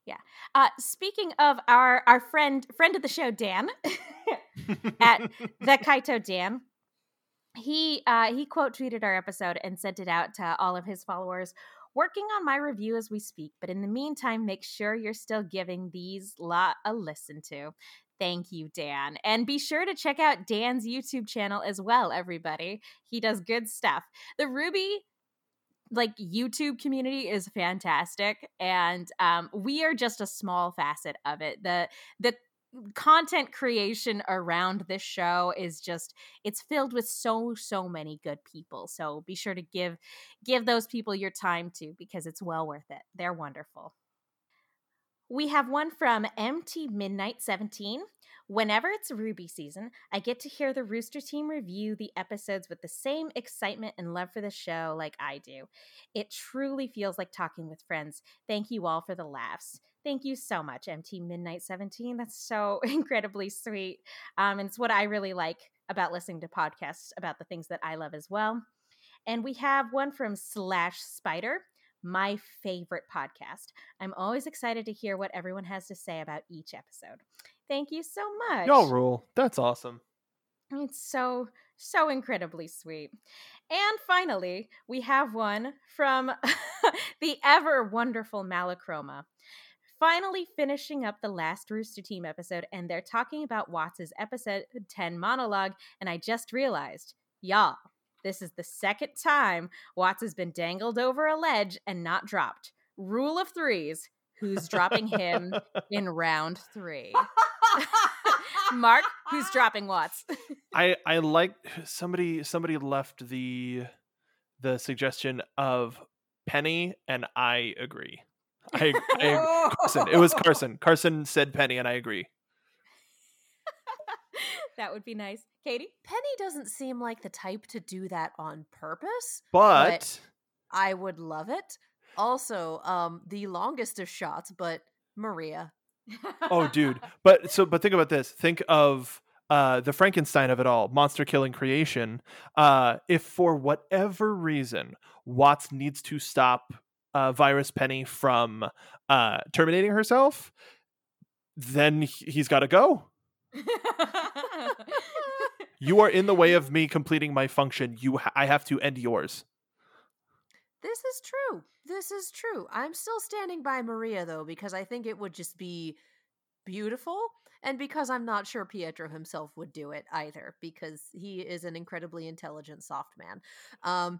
Yeah. Uh, speaking of our our friend friend of the show Dan at the Kaito Dan, he uh, he quote tweeted our episode and sent it out to all of his followers. Working on my review as we speak, but in the meantime, make sure you're still giving these lot a listen to. Thank you, Dan. And be sure to check out Dan's YouTube channel as well, everybody. He does good stuff. The RWBY like YouTube community is fantastic and um we are just a small facet of it. The the content creation around this show is just it's filled with so so many good people. So be sure to give give those people your time too because it's well worth it. They're wonderful. We have one from MT Midnight 17. Whenever it's RWBY season, I get to hear the Rooster Team review the episodes with the same excitement and love for the show like I do. It truly feels like talking with friends. Thank you all for the laughs. Thank you so much, MT Midnight 17. That's so incredibly sweet. Um, and it's what I really like about listening to podcasts about the things that I love as well. And we have one from Slash Spider, my favorite podcast. I'm always excited to hear what everyone has to say about each episode. Thank you so much. Y'all rule. That's awesome. It's so, so incredibly sweet. And finally, we have one from the ever wonderful Malachroma. Finally finishing up the last Rooster Team episode, and they're talking about Watts' episode 10 monologue, and I just realized, y'all, this is the second time Watts has been dangled over a ledge and not dropped. Rule of threes. Who's dropping him in round three? Mark, who's dropping Watts? I I like somebody somebody left the the suggestion of Penny and I agree. I, I Carson. It was Carson. Carson said Penny and I agree. that would be nice. Katie? Penny doesn't seem like the type to do that on purpose. But I would love it. Also, um, the longest of shots, but Maria. oh dude. But so but think about this. Think of uh the Frankenstein of it all, monster killing creation. Uh if for whatever reason Watts needs to stop uh Virus Penny from uh terminating herself, then he- he's got to go. You are in the way of me completing my function. You ha- I have to end yours. This is true. This is true. I'm still standing by Maria though because I think it would just be beautiful and because I'm not sure Pietro himself would do it either because he is an incredibly intelligent soft man. Um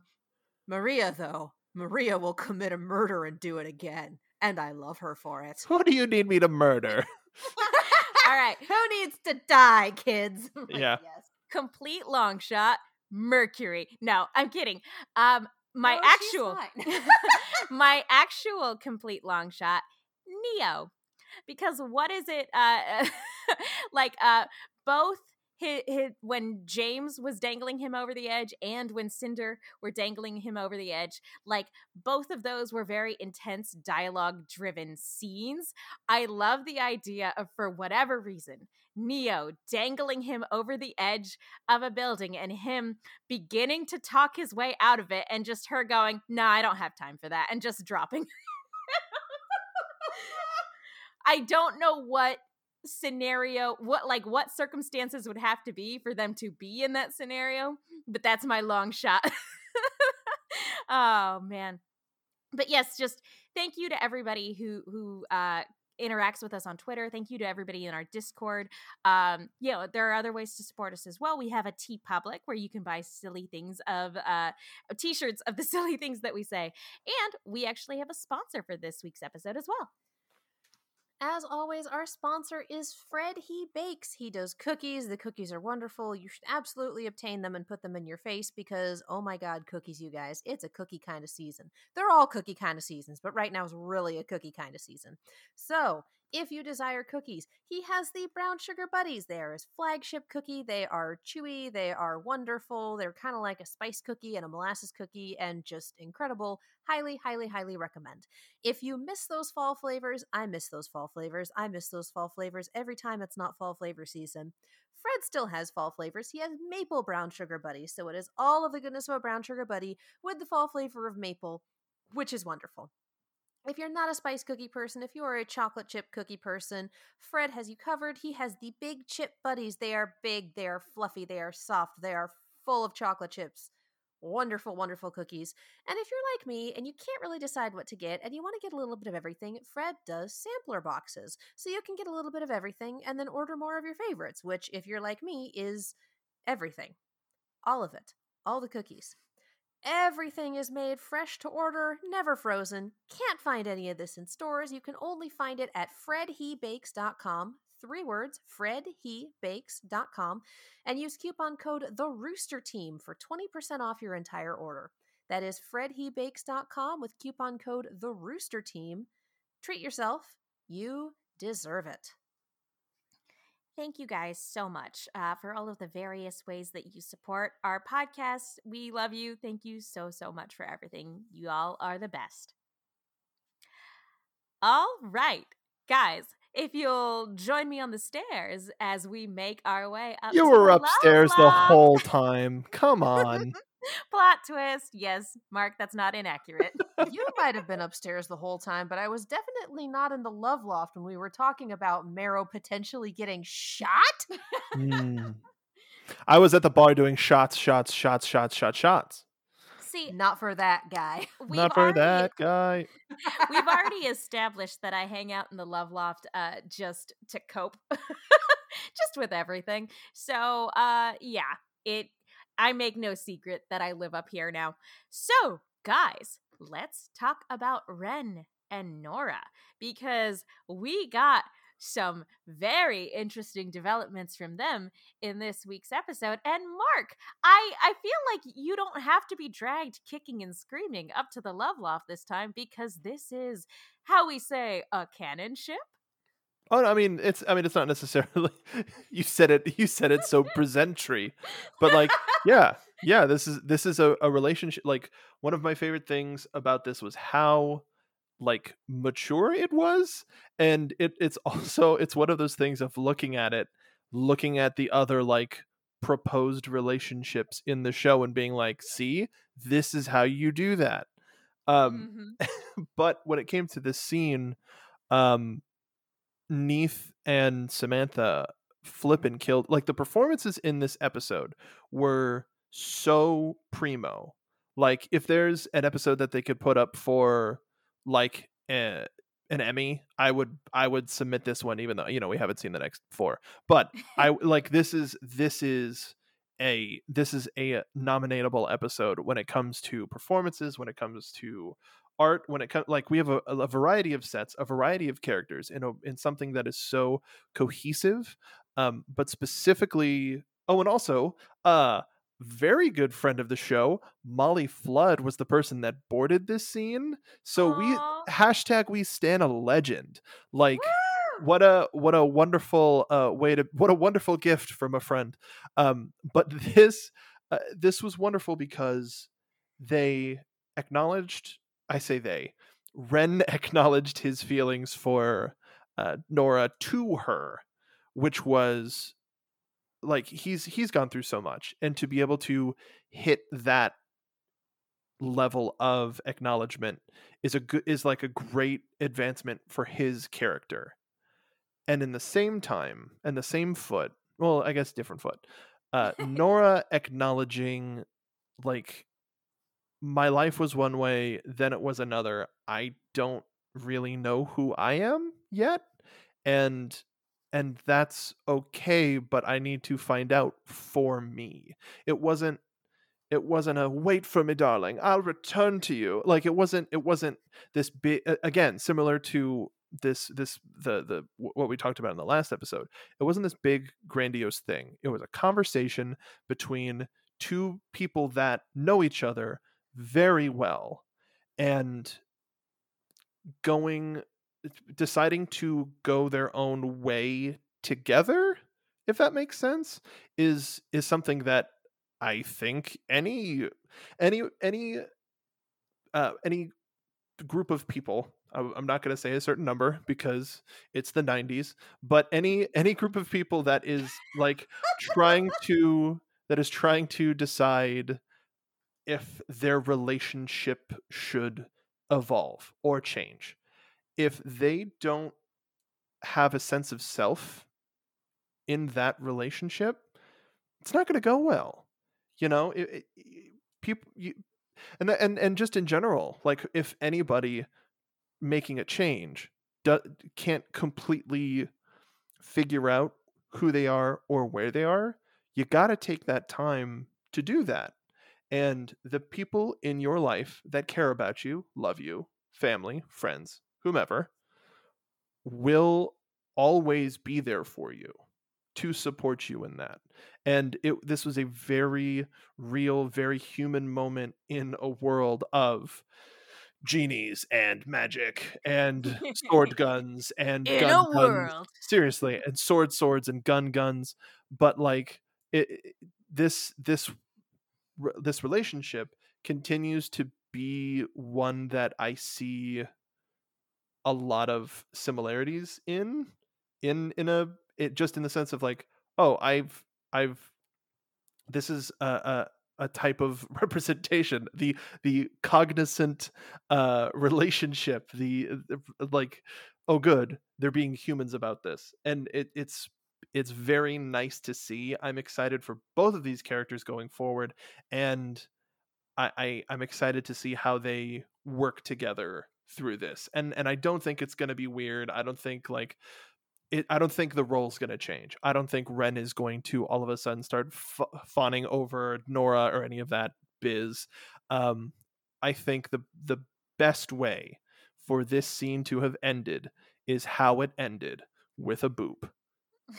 Maria though, Maria will commit a murder and do it again and I love her for it. Who do you need me to murder? All right. Who needs to die, kids? Like, Yeah. Yes. Complete long shot. Mercury. No, I'm kidding. Um, my No, actual, my actual complete long shot, Neo, because what is it? Uh, like uh, both. His, his, when James was dangling him over the edge and when Cinder were dangling him over the edge, like both of those were very intense dialogue driven scenes. I love the idea of, for whatever reason, Neo dangling him over the edge of a building and him beginning to talk his way out of it and just her going, "No, I don't have time for that," and just dropping. I don't know what scenario what like what circumstances would have to be for them to be in that scenario, but that's my long shot. oh man. But yes, just thank you to everybody who who uh interacts with us on Twitter. Thank you to everybody in our Discord. Um, you know, there are other ways to support us as well. We have a TeePublic where you can buy silly things of uh, t-shirts of the silly things that we say, and we actually have a sponsor for this week's episode as well. As always, our sponsor is Fred He Bakes. He does cookies. The cookies are wonderful. You should absolutely obtain them and put them in your face because, oh my God, cookies, you guys. It's a cookie kind of season. They're all cookie kind of seasons, but right now is really a cookie kind of season. So, if you desire cookies, he has the brown sugar buddies. They are his flagship cookie. They are chewy, they are wonderful. They're kind of like a spice cookie and a molasses cookie and just incredible. Highly, highly, highly recommend. If you miss those fall flavors, I miss those fall flavors. I miss those fall flavors every time it's not fall flavor season. Fred still has fall flavors. He has maple brown sugar buddy, so it is all of the goodness of a brown sugar buddy with the fall flavor of maple, which is wonderful. If you're not a spice cookie person, if you are a chocolate chip cookie person, Fred has you covered. He has the big chip buddies. They are big, they are fluffy, they are soft, they are full of chocolate chips. Wonderful, wonderful cookies. And if you're like me and you can't really decide what to get and you want to get a little bit of everything, Fred does sampler boxes. So you can get a little bit of everything and then order more of your favorites, which, if you're like me, is everything. All of it. All the cookies. Everything is made fresh to order, never frozen. Can't find any of this in stores. You can only find it at fredhebakes.com. Three words, fredhebakes.com, and use coupon code The Rooster Team for 20% off your entire order. That is fredhebakes.com with coupon code The Rooster Team. Treat yourself. You deserve it. Thank you guys so much uh, for all of the various ways that you support our podcast. We love you. Thank you so, so much for everything. You all are the best. All right, guys, if you'll join me on the stairs as we make our way up. You were upstairs the whole time. Come on. Plot twist. Yes, Mark, that's not inaccurate. you might have been upstairs the whole time, but I was definitely not in the love loft when we were talking about Marrow potentially getting shot. mm. I was at the bar doing shots, shots, shots, shots, shots, shots. See, not for that guy. Not for already, that guy. we've already established that I hang out in the love loft uh, just to cope, just with everything. So, uh, yeah, it I make no secret that I live up here now. So, guys, let's talk about Ren and Nora because we got some very interesting developments from them in this week's episode. And Mark, I I feel like you don't have to be dragged kicking and screaming up to the love loft this time because this is how we say a canon ship. Oh, no, I mean it's. I mean it's not necessarily. you said it. You said it so presentry, but like, yeah, yeah. This is this is a, a relationship. Like one of my favorite things about this was how like mature it was, and it it's also it's one of those things of looking at it, looking at the other like proposed relationships in the show and being like, see, this is how you do that. Um, mm-hmm. but when it came to this scene, um Neath and Samantha flip and killed. Like the performances in this episode were so primo. Like if there's an episode that they could put up for like a, an Emmy, I would I would submit this one even though you know we haven't seen the next four. But I like this is this is a this is a nominatable episode when it comes to performances, when it comes to art when it comes like we have a, a, variety of sets a variety of characters in a, in something that is so cohesive um but specifically oh and also uh very good friend of the show molly flood was the person that boarded this scene so Aww. we hashtag we stand a legend like Woo! what a what a wonderful uh way to what a wonderful gift from a friend um but this uh, this was wonderful because they acknowledged I say they. Ren acknowledged his feelings for uh, Nora to her, which was like he's he's gone through so much, and to be able to hit that level of acknowledgement is a good is like a great advancement for his character. And in the same time, and the same foot, well, I guess different foot, uh, Nora acknowledging like my life was one way, then it was another. I don't really know who I am yet and and that's okay but i need to find out for me. It wasn't it wasn't a wait for me darling i'll return to you. Like it wasn't it wasn't this big again similar to this this the the what we talked about in the last episode. It wasn't this big grandiose thing. It was a conversation between two people that know each other very well and going deciding to go their own way together if that makes sense is is something that i think any any any uh any group of people i'm not going to say a certain number because it's the 90s but any any group of people that is like trying to that is trying to decide if their relationship should evolve or change if they don't have a sense of self in that relationship, it's not going to go well. You know, it, it, people, you, and and and just in general, like if anybody making a change do, can't completely figure out who they are or where they are, you got to take that time to do that. And the people in your life that care about you, love you, family, friends, whomever, will always be there for you to support you in that. And it this was a very real, very human moment in a world of genies and magic and sword guns and in gun guns. world. Seriously, and sword swords and gun guns, but like it, this this this relationship continues to be one that I see a lot of similarities in in in a it just in the sense of like oh i've i've this is a a, a type of representation the the cognizant uh relationship the, the like oh good they're being humans about this. And it it's it's very nice to see. I'm excited for both of these characters going forward and I, I i'm excited to see how they work together through this and and i don't think it's going to be weird. I don't think like it i don't think the role's going to change. I don't think ren is going to all of a sudden start f- fawning over nora or any of that biz. Um i think the the best way for this scene to have ended is how it ended with a boop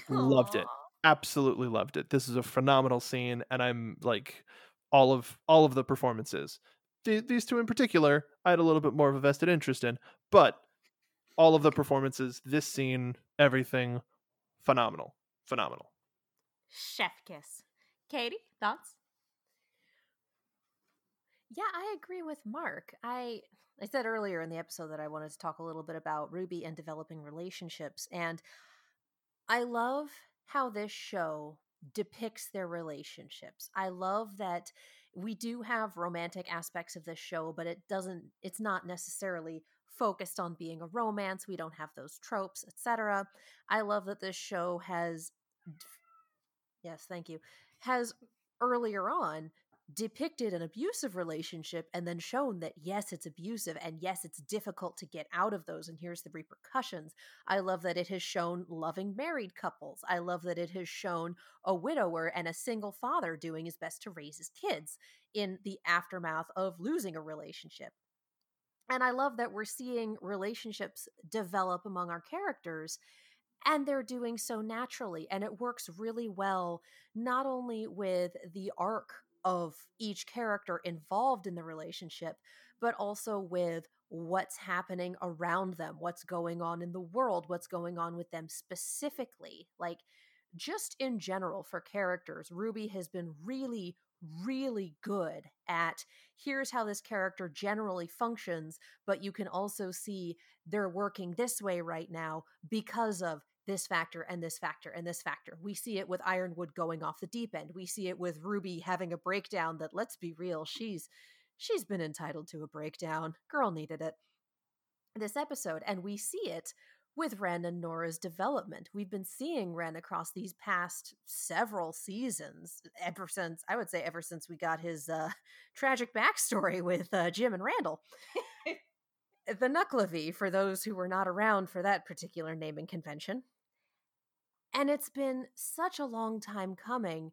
Loved it. Absolutely loved it this is a phenomenal scene and i'm like all of all of the performances Th- these two in particular i had a little bit more of a vested interest in but all of the performances this scene everything phenomenal phenomenal Chef kiss. Katie, thoughts? Yeah, I agree with Mark. I I said earlier in the episode that I wanted to talk a little bit about RWBY and developing relationships and I love how this show depicts their relationships. I love that we do have romantic aspects of this show, but it doesn't it's not necessarily focused on being a romance. We don't have those tropes, etc. I love that this show has Yes, thank you. Has earlier on depicted an abusive relationship and then shown that yes, it's abusive and yes, it's difficult to get out of those and here's the repercussions. I love that it has shown loving married couples. I love that it has shown a widower and a single father doing his best to raise his kids in the aftermath of losing a relationship. And I love that we're seeing relationships develop among our characters and they're doing so naturally and it works really well not only with the arc of each character involved in the relationship but also with what's happening around them what's going on in the world what's going on with them specifically like just in general for characters RWBY has been really really good at here's how this character generally functions but you can also see they're working this way right now because of this factor and this factor and this factor. We see it with Ironwood going off the deep end. We see it with Ruby having a breakdown that let's be real, she's she's been entitled to a breakdown. Girl needed it. This episode and we see it with Ren and Nora's development. We've been seeing Ren across these past several seasons, ever since I would say ever since we got his uh, tragic backstory with uh, Jim and Randall. the Nuckelavee, for those who were not around for that particular naming convention. And it's been such a long time coming.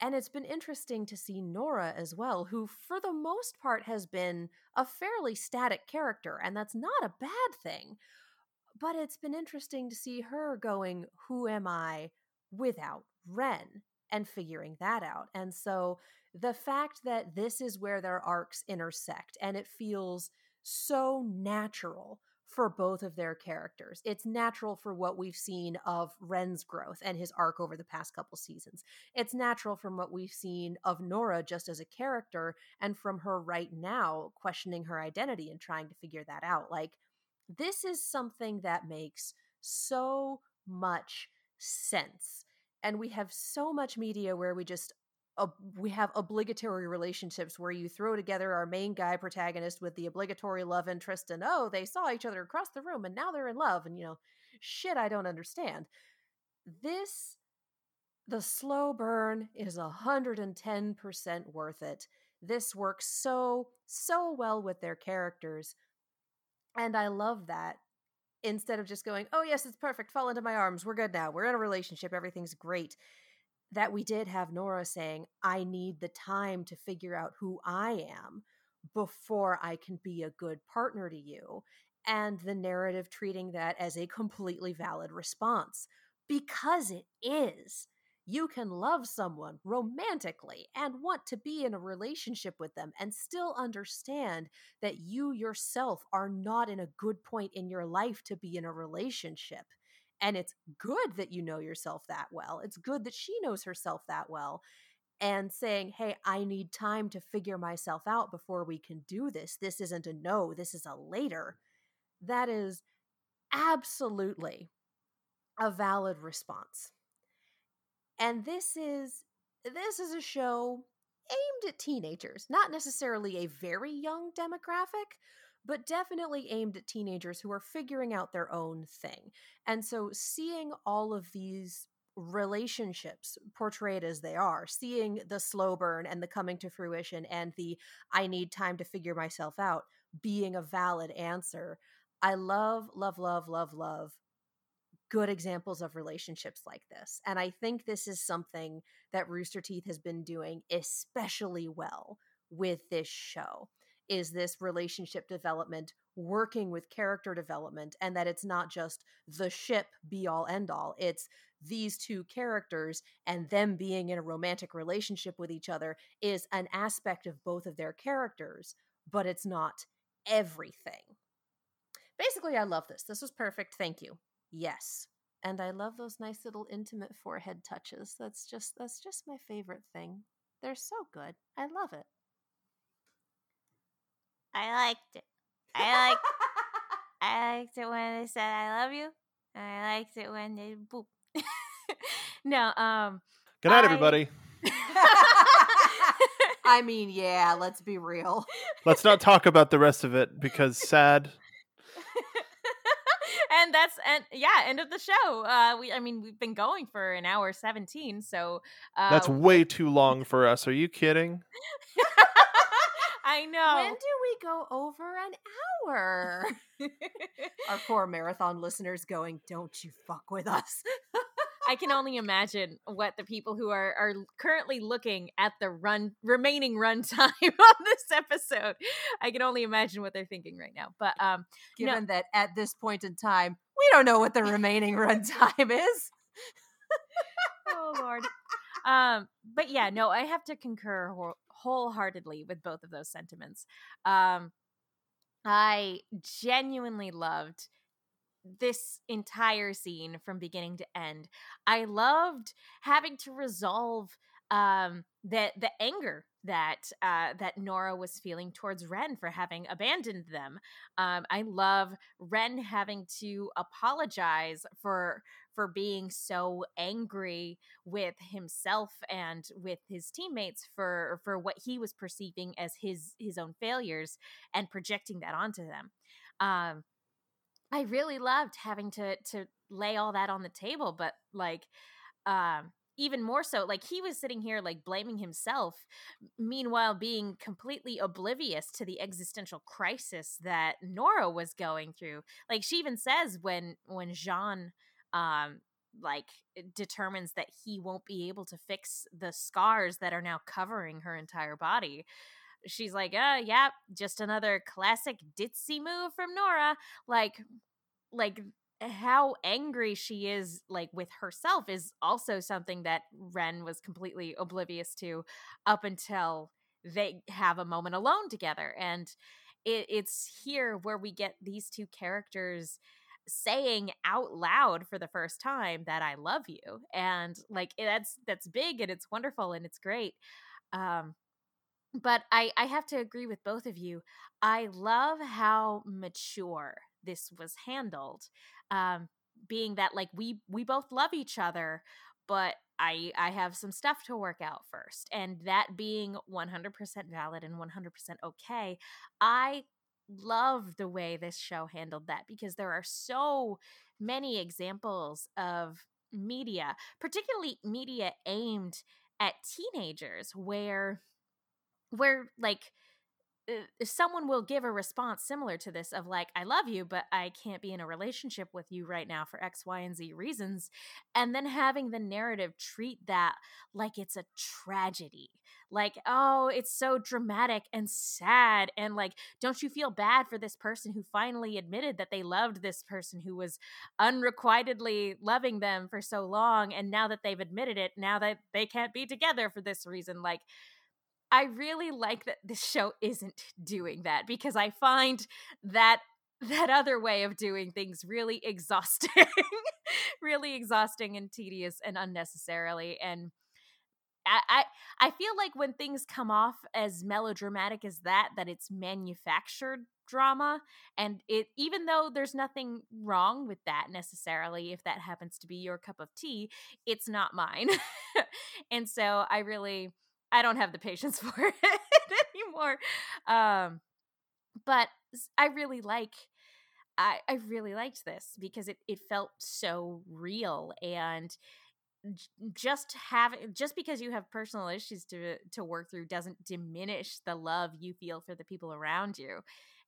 And it's been interesting to see Nora as well, who, for the most part, has been a fairly static character, and that's not a bad thing. But it's been interesting to see her going, Who am I without Ren? and figuring that out. And so the fact that this is where their arcs intersect and it feels so natural for both of their characters. It's natural for what we've seen of Ren's growth and his arc over the past couple seasons. It's natural from what we've seen of Nora just as a character and from her right now questioning her identity and trying to figure that out. Like, this is something that makes so much sense. And we have so much media where we just we have obligatory relationships where you throw together our main guy protagonist with the obligatory love interest and oh they saw each other across the room and now they're in love and you know shit i don't understand. This the slow burn is 110% worth it. This works so so well with their characters and i love that. Instead of just going oh yes it's perfect fall into my arms we're good now we're in a relationship everything's great that we did have Nora saying, I need the time to figure out who I am before I can be a good partner to you. And the narrative treating that as a completely valid response because it is. You can love someone romantically and want to be in a relationship with them and still understand that you yourself are not in a good point in your life to be in a relationship and it's good that you know yourself that well. It's good that she knows herself that well. And saying, hey, I need time to figure myself out before we can do this. This isn't a no, this is a later. That is absolutely a valid response. And this is this is a show aimed at teenagers, not necessarily a very young demographic, but definitely aimed at teenagers who are figuring out their own thing. And so seeing all of these relationships portrayed as they are, seeing the slow burn and the coming to fruition and the I need time to figure myself out being a valid answer. I love, love, love, love, love good examples of relationships like this. And I think this is something that Rooster Teeth has been doing especially well with this show is this relationship development working with character development and that it's not just the ship be all end all. It's these two characters and them being in a romantic relationship with each other is an aspect of both of their characters but it's not everything. Basically i love this. This was perfect. Thank you. Yes. And i love those nice little intimate forehead touches. That's just that's just my favorite thing. They're so good. I love it I liked it. I liked I liked it when they said I love you. And I liked it when they boop. no, um Good night, I... everybody. I mean, yeah, let's be real. Let's not talk about the rest of it because sad. and that's and yeah, end of the show. Uh we I mean we've been going for an hour 17, so uh That's way too long for us. Are you kidding? I know. When do we go over an hour? Our poor marathon listeners going, don't you fuck with us. I can only imagine what the people who are are currently looking at the run remaining runtime on this episode. I can only imagine what they're thinking right now. But um given no. that at this point in time, we don't know what the remaining runtime is. oh lord. Um but yeah, no, I have to concur wholeheartedly with both of those sentiments. Um, I genuinely loved this entire scene from beginning to end. I loved having to resolve um the the anger that uh that Nora was feeling towards Ren for having abandoned them. Um I love Ren having to apologize for for being so angry with himself and with his teammates for for what he was perceiving as his his own failures and projecting that onto them. Um I really loved having to to lay all that on the table, but like um even more so like he was sitting here like blaming himself meanwhile being completely oblivious to the existential crisis that nora was going through like she even says when when Jaune um like determines that he won't be able to fix the scars that are now covering her entire body. She's like uh yeah just another classic ditzy move from nora. Like like how angry she is like with herself is also something that Ren was completely oblivious to up until they have a moment alone together and it, it's here where we get these two characters saying out loud for the first time that I love you and like that's that's big and it's wonderful and it's great um but I I have to agree with both of you. I love how mature this was handled um, being that like we we both love each other but i i have some stuff to work out first and that being 100% valid and 100% okay i love the way this show handled that because there are so many examples of media particularly media aimed at teenagers where where like Uh, someone will give a response similar to this of like i love you but i can't be in a relationship with you right now for x y and z reasons and then having the narrative treat that like it's a tragedy like oh it's so dramatic and sad and like don't you feel bad for this person who finally admitted that they loved this person who was unrequitedly loving them for so long and now that they've admitted it now that they can't be together for this reason? Like I really like that this show isn't doing that because I find that that other way of doing things really exhausting, really exhausting and tedious and unnecessarily. And I, I I feel like when things come off as melodramatic as that, that it's manufactured drama and it even though there's nothing wrong with that necessarily if that happens to be your cup of tea it's not mine and so i really I don't have the patience for it anymore. Um, but I really like I, I really liked this because it, it felt so real and just having just because you have personal issues to to work through doesn't diminish the love you feel for the people around you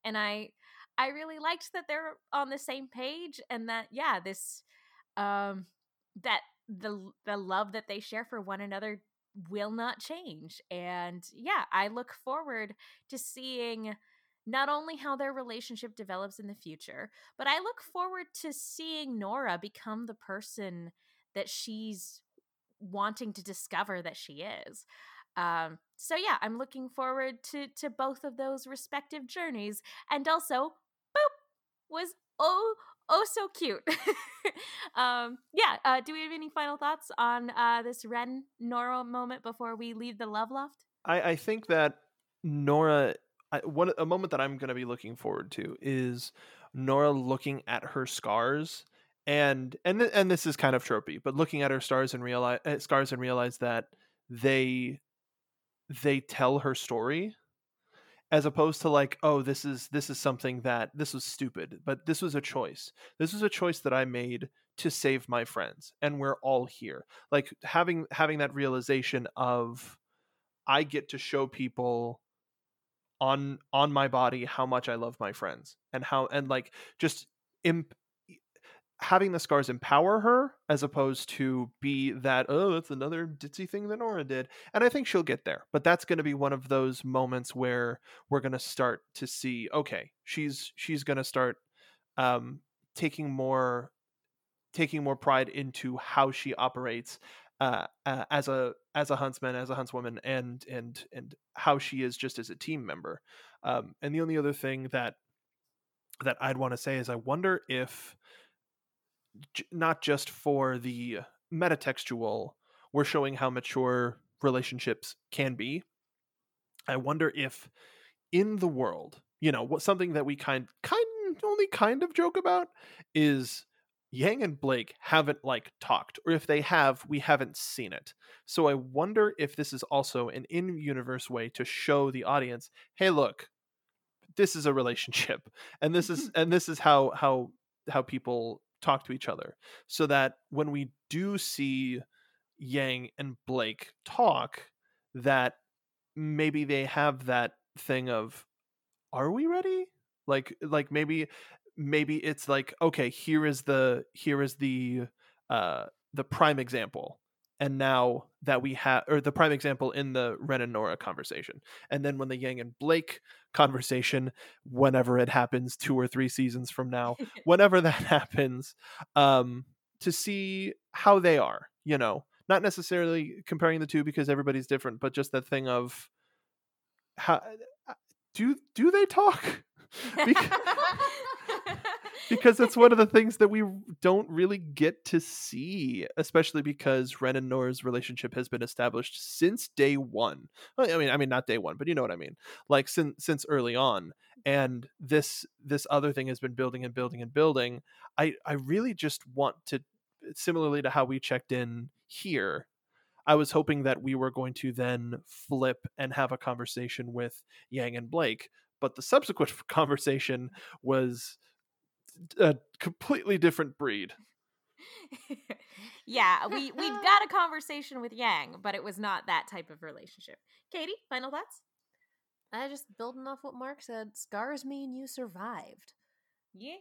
and i i really liked that they're on the same page and that yeah this um that the the love that they share for one another will not change. And yeah, I look forward to seeing not only how their relationship develops in the future, but I look forward to seeing Nora become the person that she's wanting to discover that she is. Um, so yeah, I'm looking forward to to both of those respective journeys, and also, boop, was oh oh so cute. um, yeah. Uh, do we have any final thoughts on uh, this Ren Nora moment before we leave the love loft? I, I think that Nora, I, one a moment that I'm going to be looking forward to is Nora looking at her scars and and and this is kind of tropey, but looking at her stars and realize uh, scars and realize that they they tell her story as opposed to like oh this is this is something that this was stupid but this was a choice. This was a choice that i made to save my friends and we're all here. Like having having that realization of i get to show people on on my body how much i love my friends and how and like just imp- having the scars empower her as opposed to be that oh that's another ditzy thing that Nora did and I think she'll get there but that's going to be one of those moments where we're going to start to see okay she's she's going to start um taking more taking more pride into how she operates uh, uh, as a as a huntsman as a huntswoman and and and how she is just as a team member um and the only other thing that that I'd want to say is I wonder if not just for the metatextual, we're showing how mature relationships can be. I wonder if in the world, you know, what something that we kind kind only kind of joke about is Yang and Blake haven't like talked, or if they have, we haven't seen it. So I wonder if this is also an in-universe way to show the audience, hey, look, this is a relationship, and this is and this is how how how people talk to each other so that when we do see Yang and Blake talk that maybe they have that thing of are we ready? Like like maybe maybe it's like okay, here is the here is the uh the prime example and now that we have or the prime example in the Ren and Nora conversation. And then when the Yang and Blake conversation, whenever it happens, two or three seasons from now, whenever that happens, um, to see how they are, you know, not necessarily comparing the two because everybody's different, but just that thing of how uh, do do they talk? because, because it's one of the things that we don't really get to see, especially because Ren and Nora's relationship has been established since day one. Oh, I mean, I mean not day one, but you know what I mean. Like since since early on, and this this other thing has been building and building and building. I I really just want to, similarly to how we checked in here. I was hoping that we were going to then flip and have a conversation with Yang and Blake, but the subsequent conversation was a completely different breed. yeah, we we got a conversation with Yang, but it was not that type of relationship. Katie, final thoughts? I just building off what Mark said. Scars mean you survived. Yeah.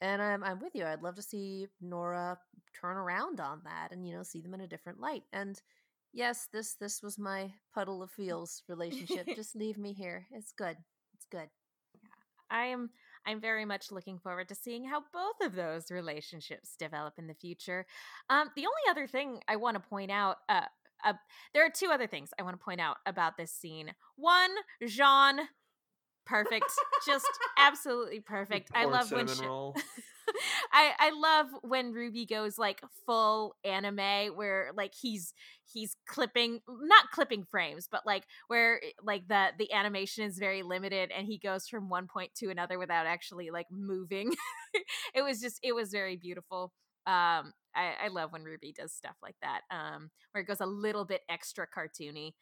And I'm I'm with you. I'd love to see Nora turn around on that and you know see them in a different light. And yes, this this was my puddle of feels relationship. just leave me here. It's good. It's good. I am I'm very much looking forward to seeing how both of those relationships develop in the future. Um, the only other thing I want to point out, uh, uh, there are two other things I want to point out about this scene. One, Jaune, perfect, just absolutely perfect. I love when she- I I love when RWBY goes like full anime where like he's he's clipping not clipping frames but like where eh, like the the animation is very limited and he goes from one point to another without actually like moving. it was just it was very beautiful. Um I, I love when RWBY does stuff like that. Um where it goes a little bit extra cartoony.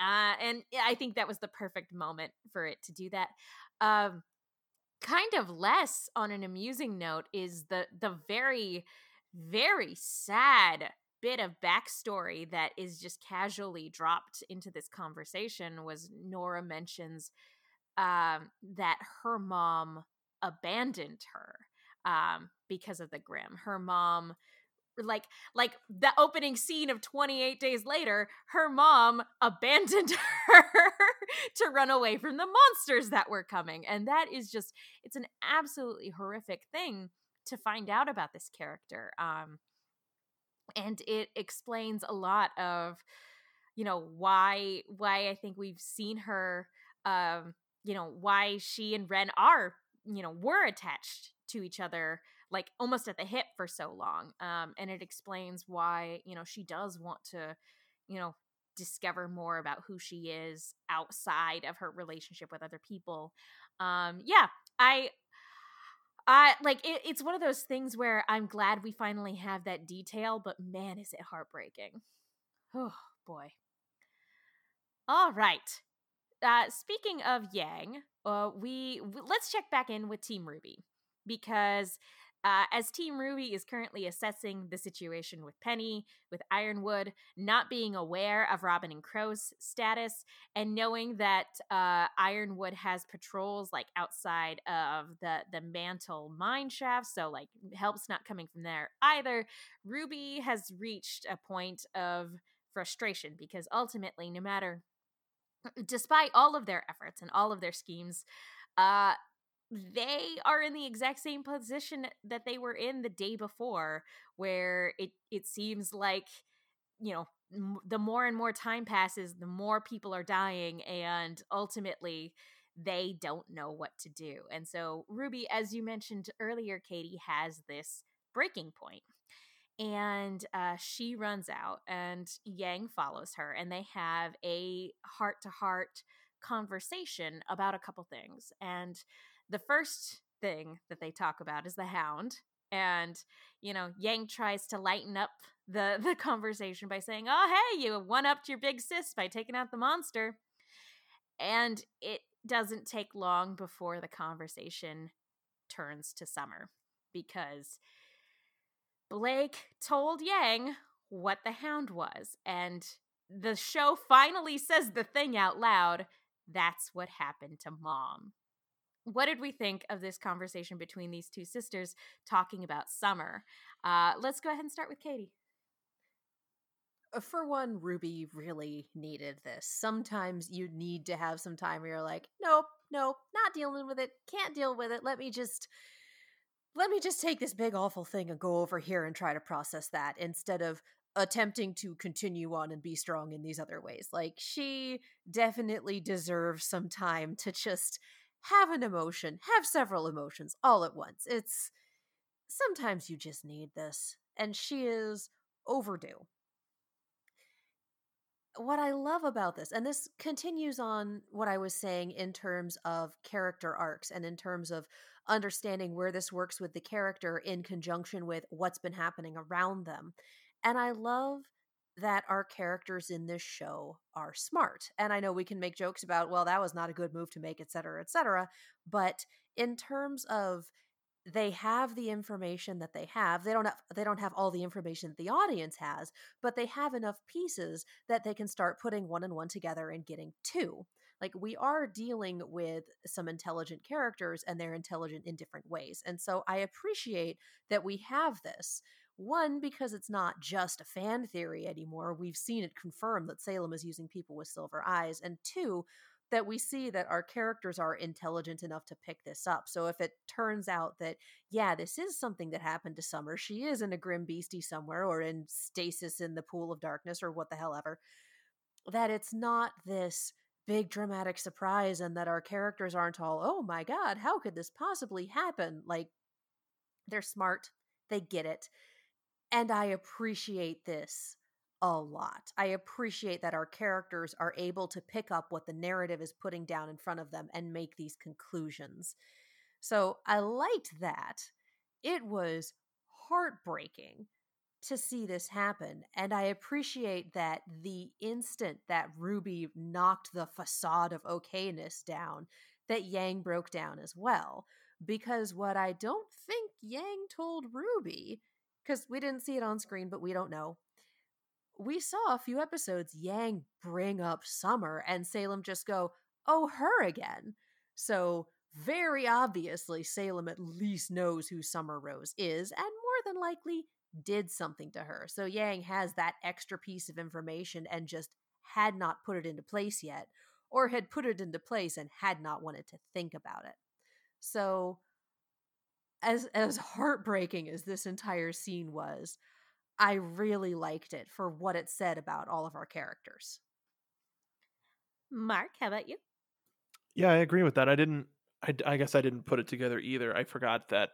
Uh and I think that was the perfect moment for it to do that. Um kind of less on an amusing note is the the very very sad bit of backstory that is just casually dropped into this conversation was Nora mentions um, that her mom abandoned her um, because of the Grimm. Her mom like like the opening scene of 28 days later her mom abandoned her to run away from the monsters that were coming and that is just it's an absolutely horrific thing to find out about this character um and it explains a lot of you know why why i think we've seen her um you know why she and ren are you know were attached to each other like almost at the hip for so long um and it explains why you know she does want to you know discover more about who she is outside of her relationship with other people um yeah i I like it, it's one of those things where I'm glad we finally have that detail, but man, is it heartbreaking. Oh boy. All right. Uh, speaking of Yang, uh, we let's check back in with Team RWBY because uh, as Team RWBY is currently assessing the situation with Penny, with Ironwood, not being aware of Robyn and Qrow's status, and knowing that uh, Ironwood has patrols like outside of the the Mantle mine shaft, so like help's not coming from there either. Ruby has reached a point of frustration because ultimately, no matter, despite all of their efforts and all of their schemes, uh, they are in the exact same position that they were in the day before where it it seems like you know m- the more and more time passes the more people are dying and ultimately they don't know what to do. And so ruby as you mentioned earlier katie has this breaking point and uh, she runs out and yang follows her and they have a heart to heart conversation about a couple things. And the first thing that they talk about is the hound and you know yang tries to lighten up the the conversation by saying oh hey you one upped your big sis by taking out the monster and it doesn't take long before the conversation turns to summer because blake told yang what the hound was. And the show finally says the thing out loud that's what happened to mom. What did we think of this conversation between these two sisters talking about summer? Uh, let's go ahead and start with Katie. Uh, for one, Ruby really needed this. Sometimes you need to have some time where you're like, nope, nope, not dealing with it, can't deal with it. Let me just let me just take this big awful thing and go over here and try to process that instead of attempting to continue on and be strong in these other ways. Like she definitely deserves some time to just have an emotion, have several emotions all at once. It's sometimes you just need this and she is overdue what I love about this, and this continues on what I was saying in terms of character arcs and in terms of understanding where this works with the character in conjunction with what's been happening around them. And I love that our characters in this show are smart. And I know we can make jokes about, well, that was not a good move to make, et cetera, et cetera. But in terms of they have the information that they have they don't have they don't have all the information that the audience has but they have enough pieces that they can start putting one and one together and getting two like we are dealing with some intelligent characters and they're intelligent in different ways and so i appreciate that we have this one because it's not just a fan theory anymore we've seen it confirmed that salem is using people with silver eyes and two that we see that our characters are intelligent enough to pick this up. So if it turns out that, yeah, this is something that happened to Summer, she is in a Grimm beastie somewhere or in stasis in the pool of darkness or what the hell ever, that it's not this big dramatic surprise and that our characters aren't all, oh my God, how could this possibly happen? Like, they're smart, they get it. And I appreciate this a lot. I appreciate that our characters are able to pick up what the narrative is putting down in front of them and make these conclusions. So I liked that. It was heartbreaking to see this happen. And I appreciate that the instant that Ruby knocked the facade of okayness down, that Yang broke down as well. Because what I don't think Yang told Ruby, because we didn't see it on screen, but we don't know, we saw a few episodes Yang bring up Summer and Salem just go, oh, her again. So, very obviously, Salem at least knows who Summer Rose is and more than likely did something to her. So, Yang has that extra piece of information and just had not put it into place yet, or had put it into place and had not wanted to think about it. So, as as heartbreaking as this entire scene was, I really liked it for what it said about all of our characters. Mark, how about you? Yeah, I agree with that. I didn't. I, I guess I didn't put it together either. I forgot that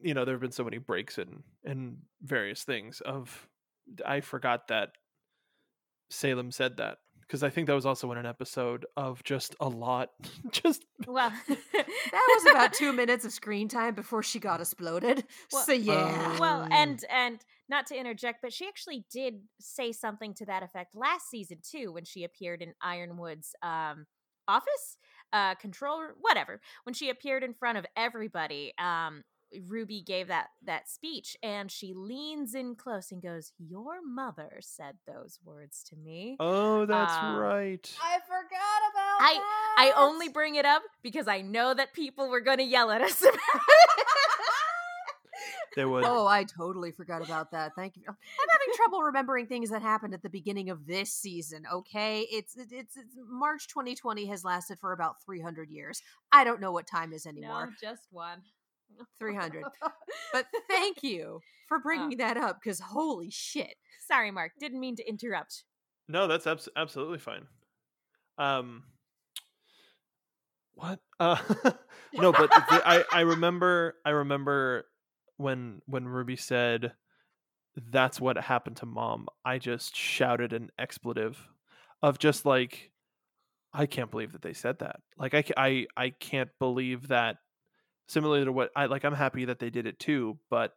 you know there have been so many breaks in in various things. Of I forgot that Salem said that because I think that was also in an episode of just a lot. just well, that was about two minutes of screen time before she got exploded. Well, so yeah. Uh, well, and and not to interject, but she actually did say something to that effect last season too, when she appeared in Ironwood's um, office, uh, control, whatever. When she appeared in front of everybody, um, Ruby gave that that speech, and she leans in close and goes, "Your mother said those words to me." Oh, that's um, right. I forgot about. I that. I only bring it up because I know that people were going to yell at us about there was. Oh, I totally forgot about that. Thank you. I'm having trouble remembering things that happened at the beginning of this season. Okay, it's it's, it's March 2020 has lasted for about 300 years. I don't know what time is anymore. No, just one. 300. but thank you for bringing uh, that up because holy shit. Sorry, Mark. Didn't mean to interrupt. No, that's abs- absolutely fine. Um, what? Uh, no, but the, I I remember I remember when when Ruby said that's what happened to mom, I just shouted an expletive of just like I can't believe that they said that. Like I I I can't believe that similar to what I like I'm happy that they did it too, but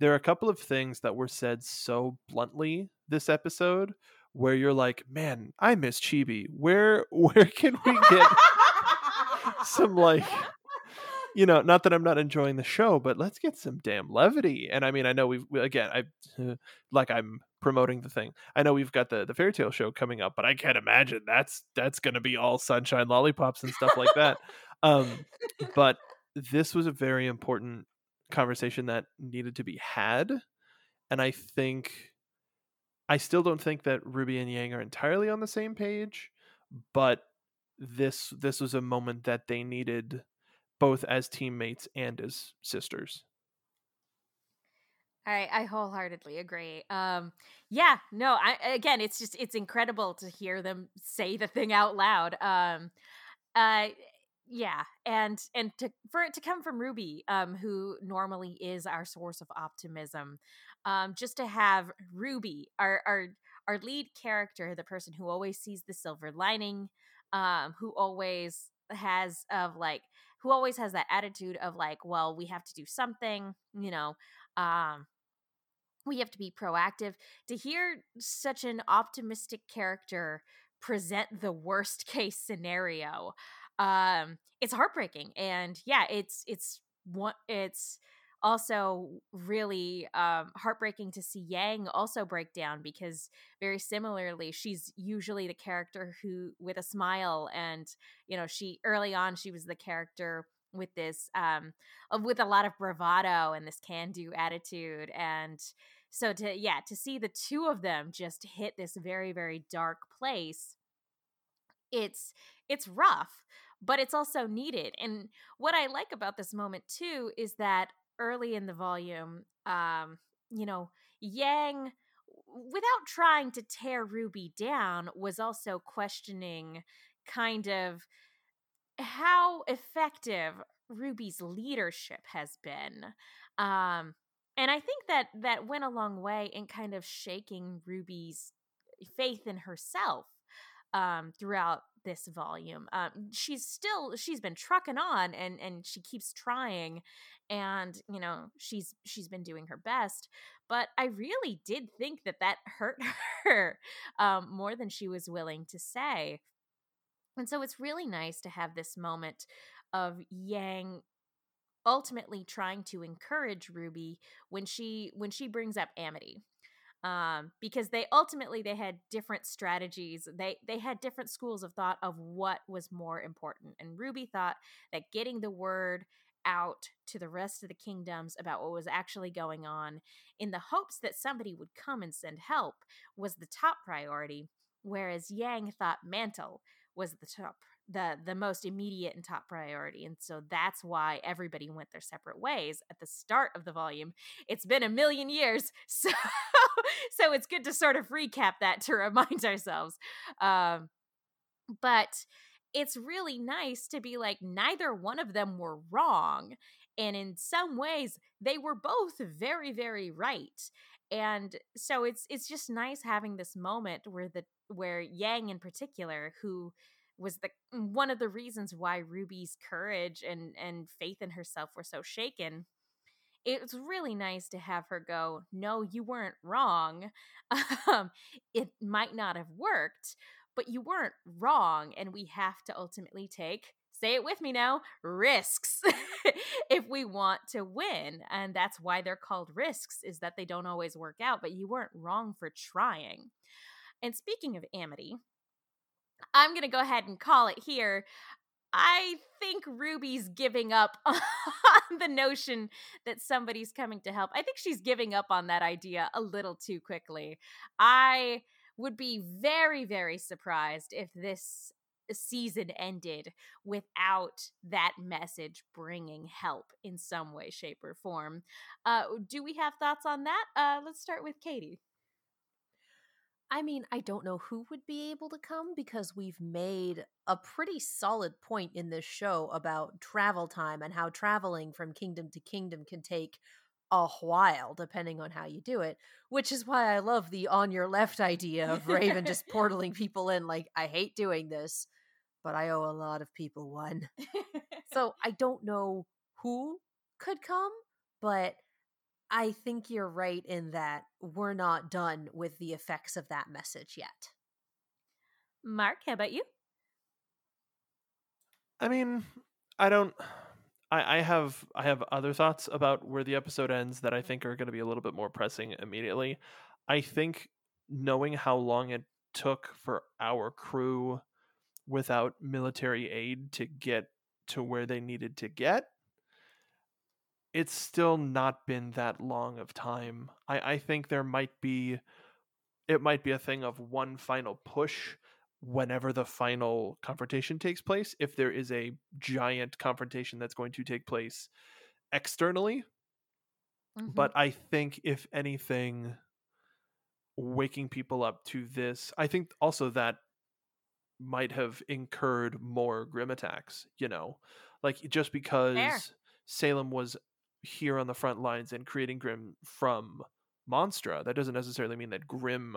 there are a couple of things that were said so bluntly this episode where you're like, "Man, I miss Chibi. Where where can we get some like you know, not that I'm not enjoying the show, but let's get some damn levity. And I mean, I know we've we, again, I like I'm promoting the thing. I know we've got the the fairy tale show coming up, but I can't imagine that's that's going to be all sunshine lollipops and stuff like that. Um, but this was a very important conversation that needed to be had, and I think I still don't think that Ruby and Yang are entirely on the same page, but this this was a moment that they needed both as teammates and as sisters. I, I wholeheartedly agree. Um, yeah, no, I again, it's just it's incredible to hear them say the thing out loud. Um, uh, yeah, and and to for it to come from Ruby, um, who normally is our source of optimism, um, just to have Ruby, our our our lead character, the person who always sees the silver lining, um, who always has of like who always has that attitude of like, well, we have to do something, you know. Um, we have to be proactive to hear such an optimistic character present the worst case scenario um it's heartbreaking and yeah it's it's what it's also really um, heartbreaking to see Yang also break down because very similarly, she's usually the character who with a smile, and you know, she early on she was the character with this um with a lot of bravado and this can do attitude and so to yeah to see the two of them just hit this very very dark place it's it's rough but it's also needed and what i like about this moment too is that early in the volume um you know yang without trying to tear ruby down was also questioning kind of how effective ruby's leadership has been um and I think that that went a long way in kind of shaking Ruby's faith in herself um, throughout this volume. Um, she's still she's been trucking on and and she keeps trying, and you know she's she's been doing her best. But I really did think that that hurt her um, more than she was willing to say. And so it's really nice to have this moment of Yang ultimately trying to encourage Ruby when she when she brings up Amity. Um, because they ultimately they had different strategies. They they had different schools of thought of what was more important. And Ruby thought that getting the word out to the rest of the kingdoms about what was actually going on in the hopes that somebody would come and send help was the top priority, whereas Yang thought Mantle was the top the the most immediate and top priority and so that's why everybody went their separate ways at the start of the volume. It's been a million years so so it's good to sort of recap that to remind ourselves um but it's really nice to be like neither one of them were wrong and in some ways they were both very very right and so it's it's just nice having this moment where the where yang in particular who was the one of the reasons why Ruby's courage and and faith in herself were so shaken. It was really nice to have her go, "No, you weren't wrong. Um, it might not have worked, but you weren't wrong, and we have to ultimately take." Say it with me now risks if we want to win. And that's why they're called risks, is that they don't always work out, but you weren't wrong for trying. And speaking of Amity, I'm going to go ahead and call it here. I think Ruby's giving up on the notion that somebody's coming to help. I think she's giving up on that idea a little too quickly. I would be very, very surprised if this season ended without that message bringing help in some way, shape, or form. Uh, do we have thoughts on that? Uh, let's start with Katie. I mean, I don't know who would be able to come because we've made a pretty solid point in this show about travel time and how traveling from kingdom to kingdom can take a while depending on how you do it, which is why I love the on your left idea of Raven just portaling people in. Like, I hate doing this, but I owe a lot of people one. so I don't know who could come, but I think you're right in that we're not done with the effects of that message yet. Mark, how about you? I mean, I don't I, I have I have other thoughts about where the episode ends that I think are going to be a little bit more pressing immediately. I think knowing how long it took for our crew without military aid to get to where they needed to get, it's still not been that long of time. I, I think there might be it might be a thing of one final push whenever the final confrontation takes place. If there is a giant confrontation that's going to take place externally. Mm-hmm. But I think if anything waking people up to this, I think also that might have incurred more Grimm attacks, you know. Like just because Fair. Salem was here on the front lines and creating Grimm from Monstra, that doesn't necessarily mean that Grimm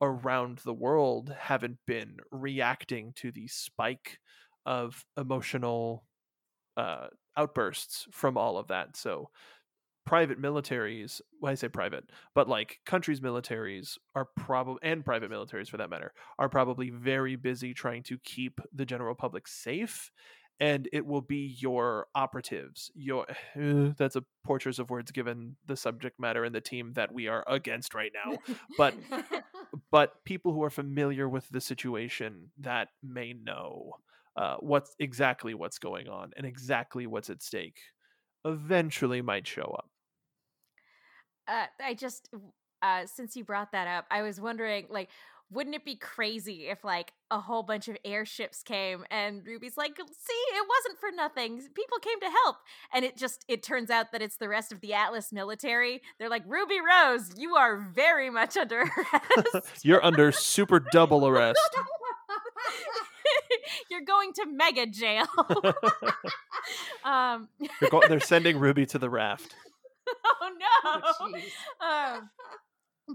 around the world haven't been reacting to the spike of emotional uh, outbursts from all of that. So private militaries, well, I say private, but like countries' militaries are probably, and private militaries for that matter, are probably very busy trying to keep the general public safe and it will be your operatives your uh, that's a poor choice of words given the subject matter and the team that we are against right now but but people who are familiar with the situation that may know uh, what's exactly what's going on and exactly what's at stake eventually might show up. Uh, i just uh, since you brought that up i was wondering like wouldn't it be crazy if like a whole bunch of airships came and Ruby's like, see, it wasn't for nothing. People came to help. And it just it turns out that it's the rest of the Atlas military. They're like, Ruby Rose, you are very much under arrest. You're under super double arrest. You're going to mega jail. um, go- they're sending Ruby to the raft. Oh no! Oh, um,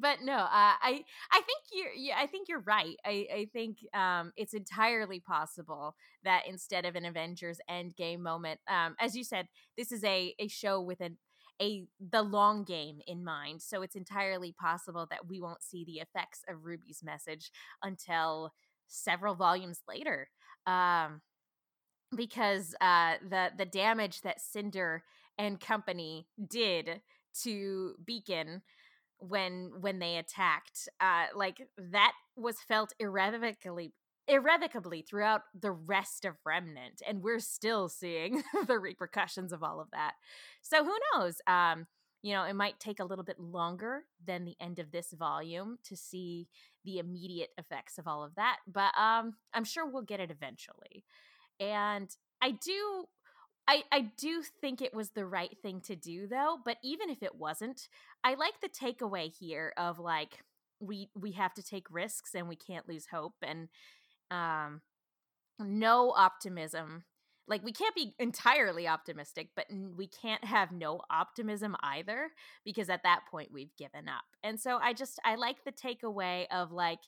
but no, uh, I I think you're yeah, I think you're right. I I think um, it's entirely possible that instead of an Avengers Endgame moment, um, as you said, this is a a show with an a the long game in mind. So it's entirely possible that we won't see the effects of Ruby's message until several volumes later. Um, because uh, the the damage that Cinder and company did to Beacon when when they attacked uh like that was felt irrevocably irrevocably throughout the rest of remnant and we're still seeing the repercussions of all of that. So who knows? Um you know it might take a little bit longer than the end of this volume to see the immediate effects of all of that but um i'm sure we'll get it eventually. And i do I, I do think it was the right thing to do though, but even if it wasn't, I like the takeaway here of like we we have to take risks and we can't lose hope and um no optimism. Like we can't be entirely optimistic, but we can't have no optimism either because at that point we've given up. And so I just I like the takeaway of like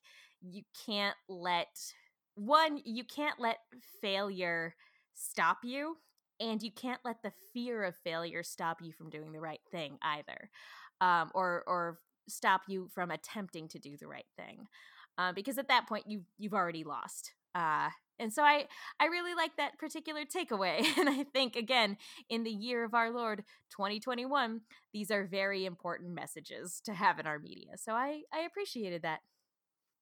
you can't let one you can't let failure stop you and you can't let the fear of failure stop you from doing the right thing either um, or or stop you from attempting to do the right thing uh, because at that point you you've already lost uh, and so I I really like that particular takeaway and I think again in the year of our Lord 2021 these are very important messages to have in our media so I I appreciated that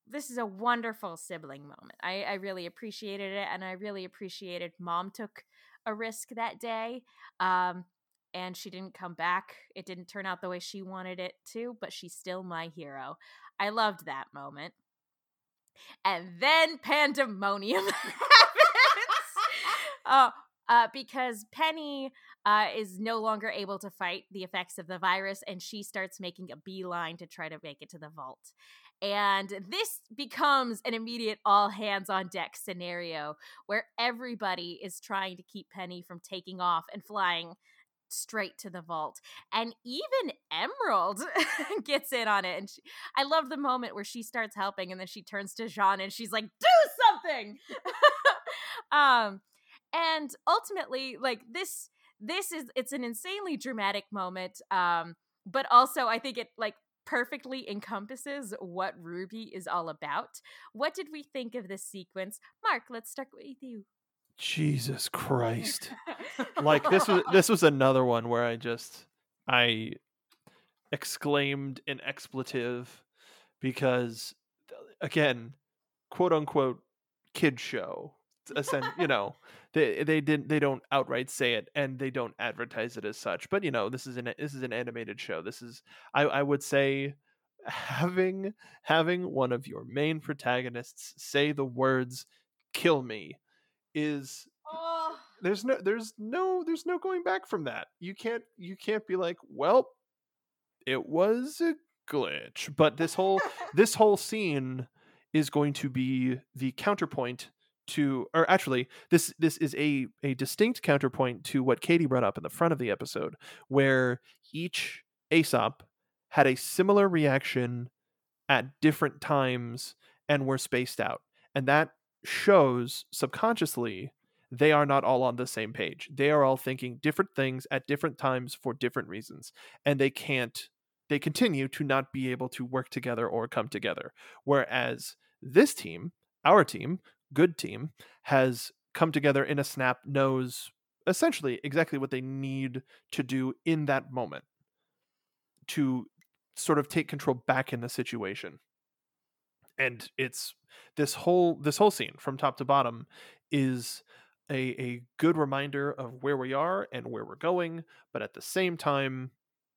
this is a wonderful sibling moment. I, I really appreciated it, and I really appreciated mom took a risk that day. Um, and she didn't come back. It didn't turn out the way she wanted it to, but she's still my hero. I loved that moment. And then pandemonium happens. uh, uh, because Penny uh, is no longer able to fight the effects of the virus, and she starts making a beeline to try to make it to the vault. And this becomes an immediate all hands on deck scenario where everybody is trying to keep Penny from taking off and flying straight to the vault. And even Emerald gets in on it. And she, I love the moment where she starts helping and then she turns to Jaune and she's like, do something. um, and ultimately, like this, this is it's an insanely dramatic moment. Um, but also I think it like perfectly encompasses what Ruby is all about. What did we think of this sequence? Mark, let's start with you. Jesus Christ. like this was this was another one where I just I exclaimed an expletive because again, quote unquote kid show. Ascend, you know, they they didn't they don't outright say it and they don't advertise it as such. But you know, this is an this is an animated show. This is I I would say having having one of your main protagonists say the words "kill me" is Oh. there's no there's no there's no going back from that. You can't you can't be like, well, it was a glitch. But this whole this whole scene is going to be the counterpoint to or actually this this is a a distinct counterpoint to what Katie brought up in the front of the episode where each Ace Op had a similar reaction at different times and were spaced out. And that shows subconsciously they are not all on the same page. They are all thinking different things at different times for different reasons. And they can't, they continue to not be able to work together or come together. Whereas this team, our team, good team, has come together in a snap, knows essentially exactly what they need to do in that moment to sort of take control back in the situation and it's this whole this whole scene from top to bottom is a a good reminder of where we are and where we're going but at the same time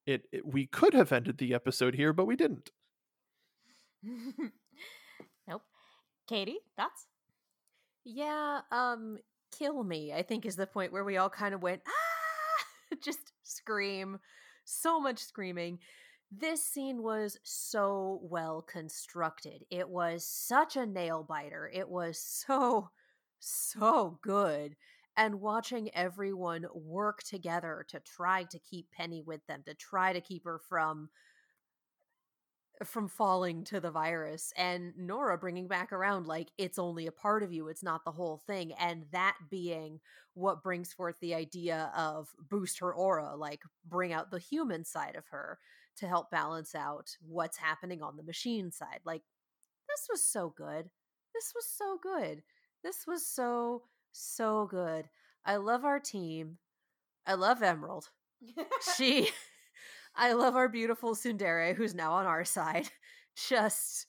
it, it we could have ended the episode here but we didn't nope. Katie, thoughts? Yeah, um, kill me, I think is the point where we all kind of went, ah, just scream. So much screaming. This scene was so well constructed. It was such a nail biter. It was so, so good. And watching everyone work together to try to keep Penny with them, to try to keep her from from falling to the virus and Nora bringing back around like it's only a part of you it's not the whole thing and that being what brings forth the idea of boost her aura like bring out the human side of her to help balance out what's happening on the machine side like this was so good. This was so good. This was so so good. I love our team. I love emerald. She I love our beautiful Tsundere, who's now on our side. Just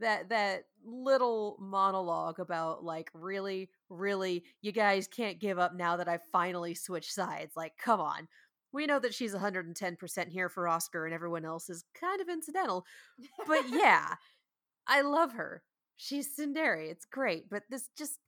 that that little monologue about like really, really, you guys can't give up now that I've finally switched sides. Like, come on. We know that she's 110% here for Oscar and everyone else is kind of incidental. But yeah, I love her. She's Tsundere. It's great. But this just,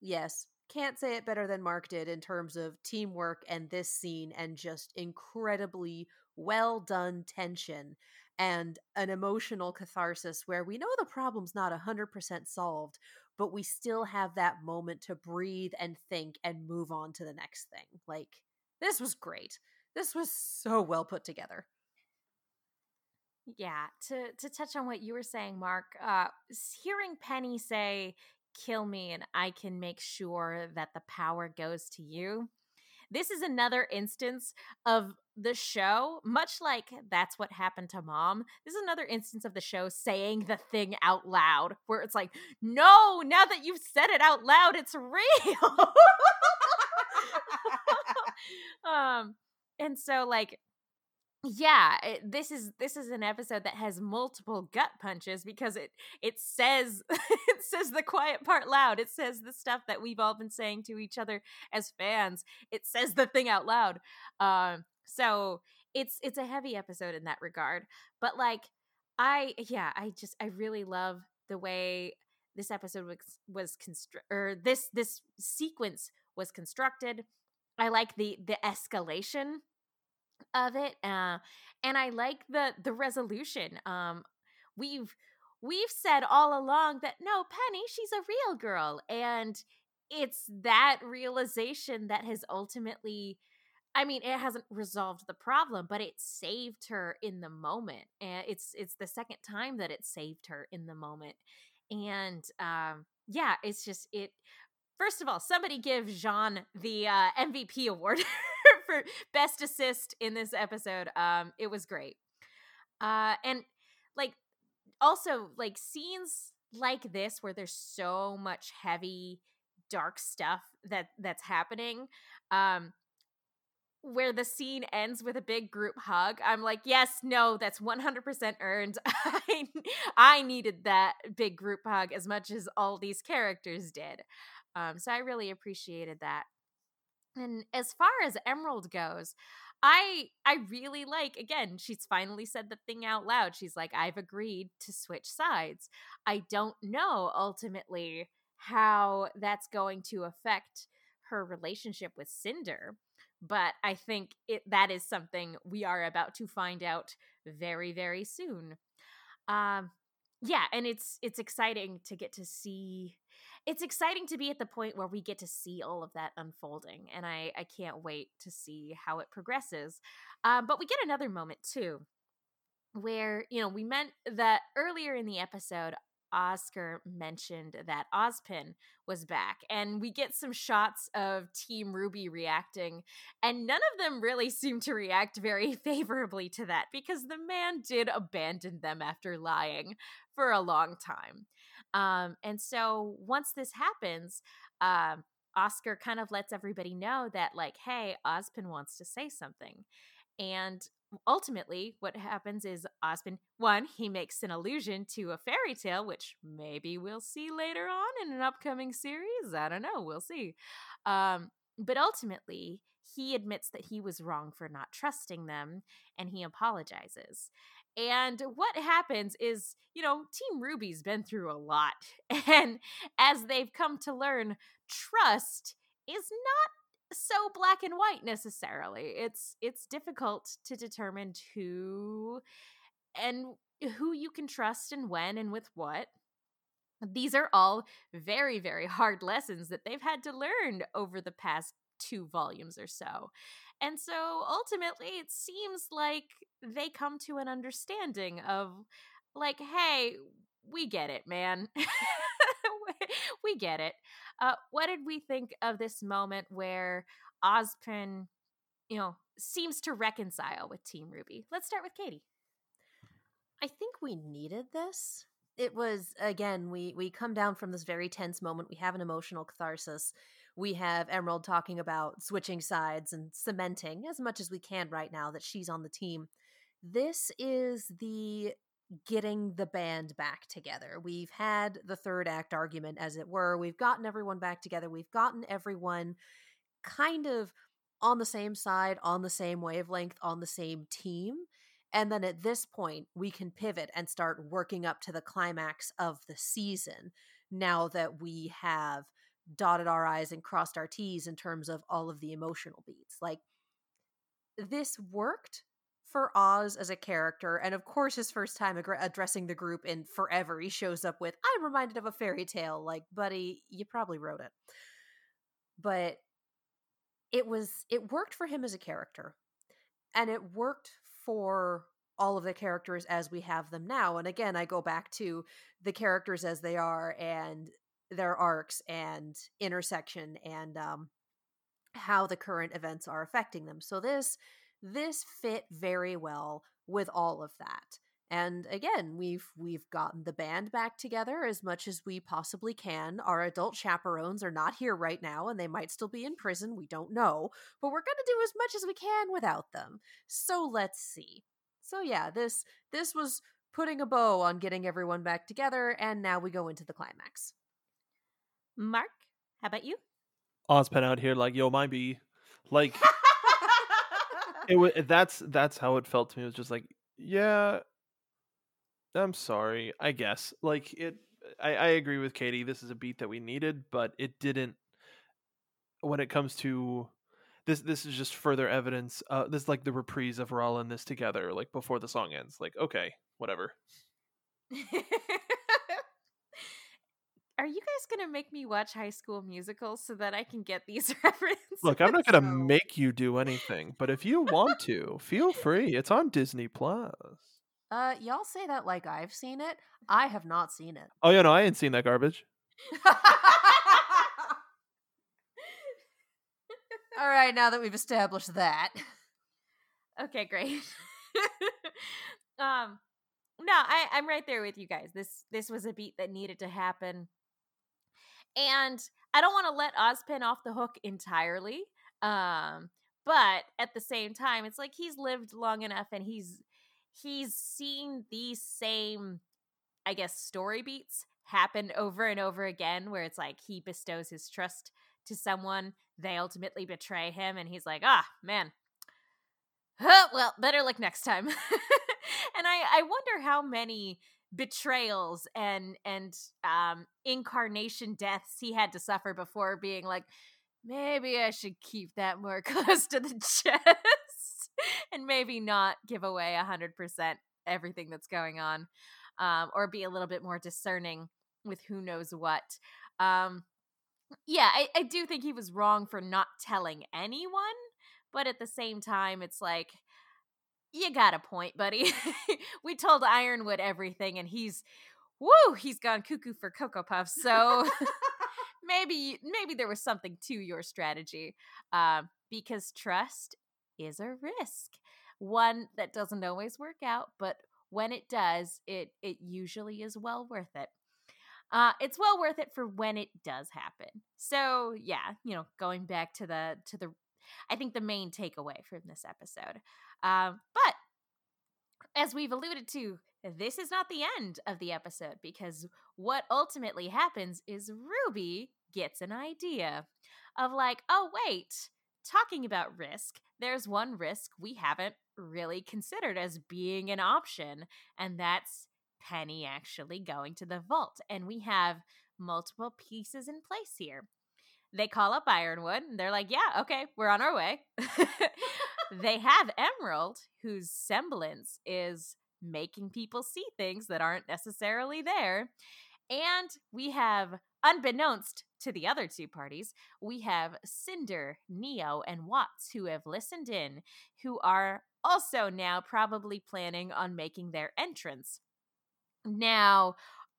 yes, can't say it better than Mark did in terms of teamwork and this scene and just incredibly well done tension and an emotional catharsis where we know the problem's not 100% solved, but we still have that moment to breathe and think and move on to the next thing. Like, this was great. This was so well put together. Yeah, to to touch on what you were saying, Mark, uh, hearing Penny say, "Kill me, and I can make sure that the power goes to you." This is another instance of the show, much like that's what happened to mom. This is another instance of the show saying the thing out loud, where it's like, no, now that you've said it out loud, it's real. um, and so like yeah it, this is this is an episode that has multiple gut punches because it it says it says the quiet part loud. It says the stuff that we've all been saying to each other as fans. It says the thing out loud. Um so it's it's a heavy episode in that regard but like i yeah i just i really love the way this episode was was constru- or this this sequence was constructed. I like the the escalation of it uh, and i like the the resolution um we've we've said all along that no penny she's a real girl and it's that realization that has ultimately I mean, it hasn't resolved the problem, but it saved her in the moment. And it's it's the second time that it saved her in the moment. And um yeah, it's just it first of all, somebody give Jaune the uh, MVP award for best assist in this episode. Um, it was great. Uh, and like also like scenes like this where there's so much heavy, dark stuff that that's happening. Um, where the scene ends with a big group hug. I'm like, yes, no, that's 100% earned. I, I needed that big group hug as much as all these characters did. Um, so I really appreciated that. And as far as Emerald goes, I I really like again, she's finally said the thing out loud. She's like, I've agreed to switch sides. I don't know ultimately how that's going to affect her relationship with Cinder but I think it that is something we are about to find out very very soon. Um yeah, and it's it's exciting to get to see it's exciting to be at the point where we get to see all of that unfolding and I I can't wait to see how it progresses. Um but we get another moment too where you know we meant that earlier in the episode Oscar mentioned that Ozpin was back, and we get some shots of Team RWBY reacting, and none of them really seem to react very favorably to that because the man did abandon them after lying for a long time. Um, and so once this happens, uh, Oscar kind of lets everybody know that, like, hey, Ozpin wants to say something. And ultimately what happens is Ozpin one he makes an allusion to a fairy tale which maybe we'll see later on in an upcoming series I don't know we'll see um, but ultimately he admits that he was wrong for not trusting them and he apologizes and what happens is, you know, Team RWBY's been through a lot. And as they've come to learn, trust is not so black and white necessarily. It's it's difficult to determine who and who you can trust and when and with what. These are all very very hard lessons that they've had to learn over the past two volumes or so. And so ultimately it seems like they come to an understanding of like hey, we get it, man. we get it. Uh, what did we think of this moment where Ozpin, you know, seems to reconcile with Team RWBY? Let's start with Katie. I think we needed this. It was again, we we come down from this very tense moment. We have an emotional catharsis. We have Emerald talking about switching sides and cementing as much as we can right now that she's on the team. This is the getting the band back together. We've had the third act argument, as it were. We've gotten everyone back together. We've gotten everyone kind of on the same side, on the same wavelength, on the same team. And then at this point, we can pivot and start working up to the climax of the season now that we have dotted our I's and crossed our T's in terms of all of the emotional beats. Like, this worked for Oz as a character, and of course, his first time addressing the group in forever, he shows up with, I'm reminded of a fairy tale. Like, buddy, you probably wrote it. But it was, it worked for him as a character, and it worked for all of the characters as we have them now. And again, I go back to the characters as they are and their arcs and intersection and um, how the current events are affecting them. So this this fit very well with all of that. And again, we've we've gotten the band back together as much as we possibly can. Our adult chaperones are not here right now and they might still be in prison, we don't know, but we're going to do as much as we can without them. So let's see. So yeah, this this was putting a bow on getting everyone back together and now we go into the climax. Mark, how about you? Ozpin out here like, yo, my B. Like it was that's that's how it felt to me. It was just like, yeah, I'm sorry. I guess like it. I, I agree with Katie. This is a beat that we needed, but it didn't. When it comes to this, this is just further evidence. Uh, this is like the reprise of we're all in this together. Like before the song ends. Like okay, whatever. Are you guys gonna make me watch High School Musical so that I can get these references? Look, I'm not gonna make you do anything, but if you want to, feel free. It's on Disney Plus. Uh, y'all say that like I've seen it. I have not seen it. Oh yeah, no, I ain't seen that garbage. All right, now that we've established that. Okay, great. um no, I, I'm right there with you guys. This this was a beat that needed to happen. And I don't want to let Ozpin off the hook entirely. Um, but at the same time, it's like he's lived long enough and he's he's seen these same I guess story beats happen over and over again where it's like he bestows his trust to someone, they ultimately betray him and he's like, "Ah, man. Oh, well, better luck next time." and I I wonder how many betrayals and and um incarnation deaths he had to suffer before being like maybe I should keep that more close to the chest and maybe not give away a hundred percent everything that's going on, um, or be a little bit more discerning with who knows what. Um, yeah, I, I do think he was wrong for not telling anyone, but at the same time, it's like you got a point, buddy. we told Ironwood everything, and he's woo, he's gone cuckoo for Cocoa Puffs. So maybe maybe there was something to your strategy, uh, because trust is a risk, one that doesn't always work out, but when it does, it it usually is well worth it. Uh, it's well worth it for when it does happen. So yeah, you know, going back to the to the I think the main takeaway from this episode. Um, but as we've alluded to, this is not the end of the episode because what ultimately happens is Ruby gets an idea of like, oh, wait, talking about risk, there's one risk we haven't really considered as being an option, and that's Penny actually going to the vault. And we have multiple pieces in place here. They call up Ironwood and they're like, yeah, okay, we're on our way. they have Emerald, whose semblance is making people see things that aren't necessarily there. And we have, unbeknownst to the other two parties, we have Cinder, Neo, and Watts who have listened in, who are also now probably planning on making their entrance. Now,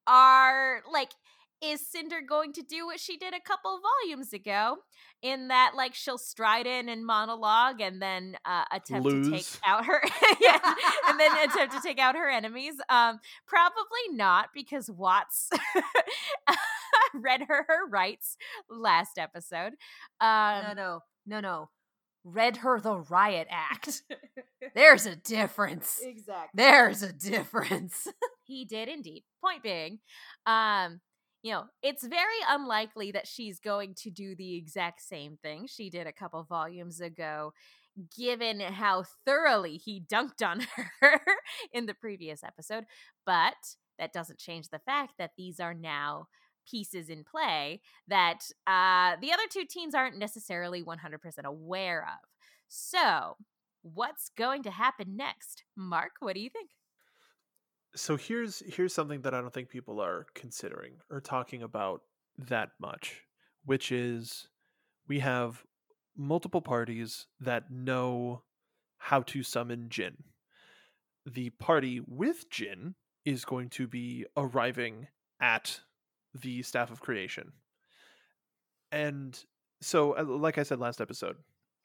are like, is Cinder going to do what she did a couple volumes ago in that like she'll stride in and monologue and then uh, attempt Lose. to take out her yeah, and then attempt to take out her enemies um probably not because Watts read her her rights last episode um no, no, no, no. Read her the riot act. There's a difference. exactly There's a difference. He did indeed. Point being, um, you know, it's very unlikely that she's going to do the exact same thing she did a couple volumes ago, given how thoroughly he dunked on her in the previous episode. But that doesn't change the fact that these are now pieces in play that uh, the other two teams aren't necessarily 100% aware of. So, what's going to happen next? Mark, what do you think? So here's here's something that I don't think people are considering or talking about that much, which is we have multiple parties that know how to summon Jinn. The party with Jinn is going to be arriving at the staff of creation. And so uh, like I said last episode,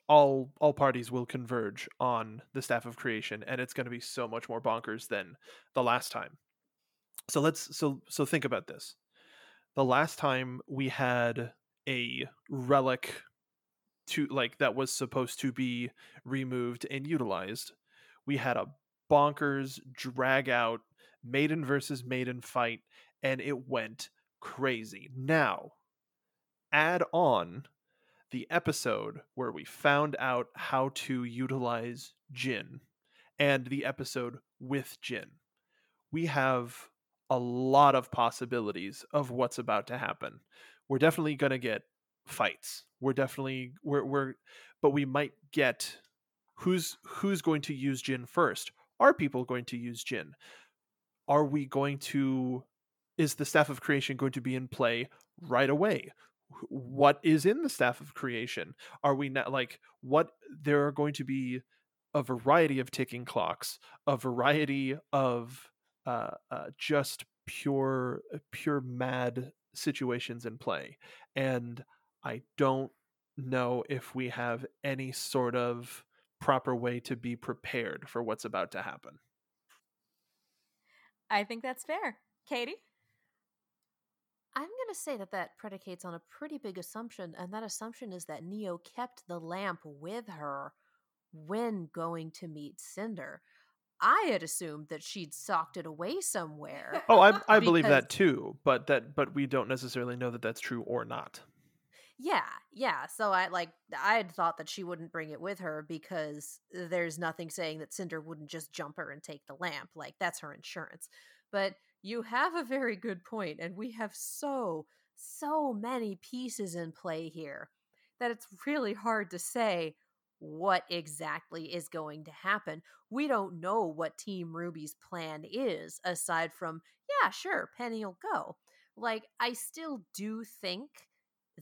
all all parties will converge on the staff of creation and it's going to be so much more bonkers than the last time. So let's so so think about this. The last time we had a relic to like that was supposed to be removed and utilized we had a bonkers drag out maiden versus maiden fight and it went crazy. Now add on the episode where we found out how to utilize Jinn and the episode with Jinn. We have a lot of possibilities of what's about to happen. We're definitely going to get fights. We're definitely we're we're but we might get who's who's going to use Jinn first? Are people going to use Jinn? Are we going to is the staff of creation going to be in play right away? What is in the staff of creation are we not like what there are going to be a variety of ticking clocks a variety of uh, uh just pure uh, pure mad situations in play and i don't know if we have any sort of proper way to be prepared for what's about to happen I think that's fair. Katie? I'm going to say that that predicates on a pretty big assumption, and that assumption is that Neo kept the lamp with her when going to meet Cinder. I had assumed that she'd socked it away somewhere. Oh, I I believe that too, but that but we don't necessarily know that that's true or not. Yeah, yeah. So I like I had thought that she wouldn't bring it with her because there's nothing saying that Cinder wouldn't just jump her and take the lamp. Like that's her insurance. But you have a very good point, and we have so so many pieces in play here that it's really hard to say what exactly is going to happen. We don't know what Team RWBY's plan is aside from yeah, sure, Penny'll go. Like I still do think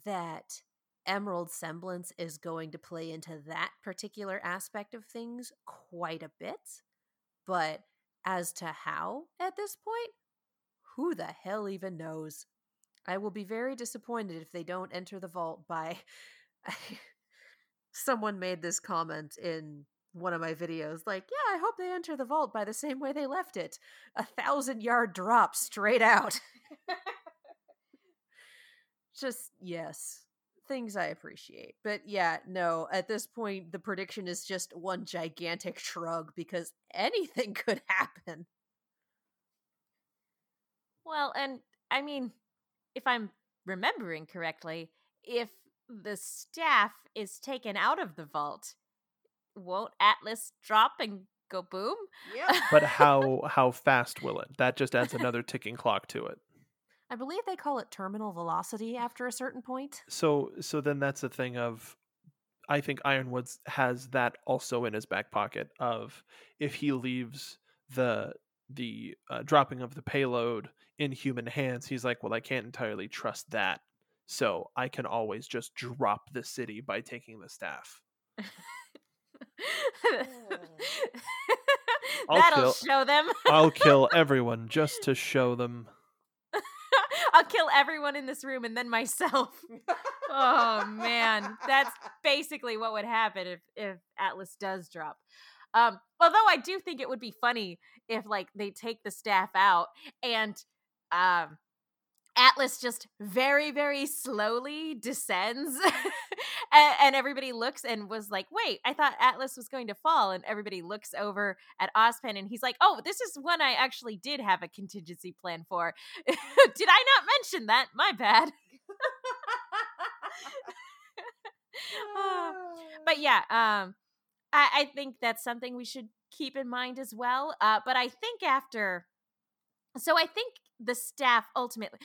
that Emerald Semblance is going to play into that particular aspect of things quite a bit. But as to how at this point, who the hell even knows? I will be very disappointed if they don't enter the vault by. Someone made this comment in one of my videos like, yeah, I hope they enter the vault by the same way they left it a thousand yard drop straight out. Just, yes, things I appreciate. But yeah, no, at this point, the prediction is just one gigantic shrug because anything could happen. Well, and I mean, if I'm remembering correctly, if the staff is taken out of the vault, won't Atlas drop and go boom? Yeah. But how how fast will it? That just adds another ticking clock to it. I believe they call it terminal velocity after a certain point. So so then that's the thing of I think Ironwoods has that also in his back pocket of if he leaves the the uh, dropping of the payload in human hands, he's like, well, I can't entirely trust that, so I can always just drop the city by taking the staff. I'll That'll kill- show them. I'll kill everyone just to show them. I'll kill everyone in this room and then myself. oh man, that's basically what would happen if if Atlas does drop. Um, although I do think it would be funny if like they take the staff out and um Atlas just very, very slowly descends, and, and everybody looks and was like, "Wait, I thought Atlas was going to fall." And everybody looks over at Ozpin, and he's like, "Oh, this is one I actually did have a contingency plan for. did I not mention that? My bad." Uh, but yeah, um, I, I think that's something we should keep in mind as well. Uh, but I think after, so I think the staff ultimately,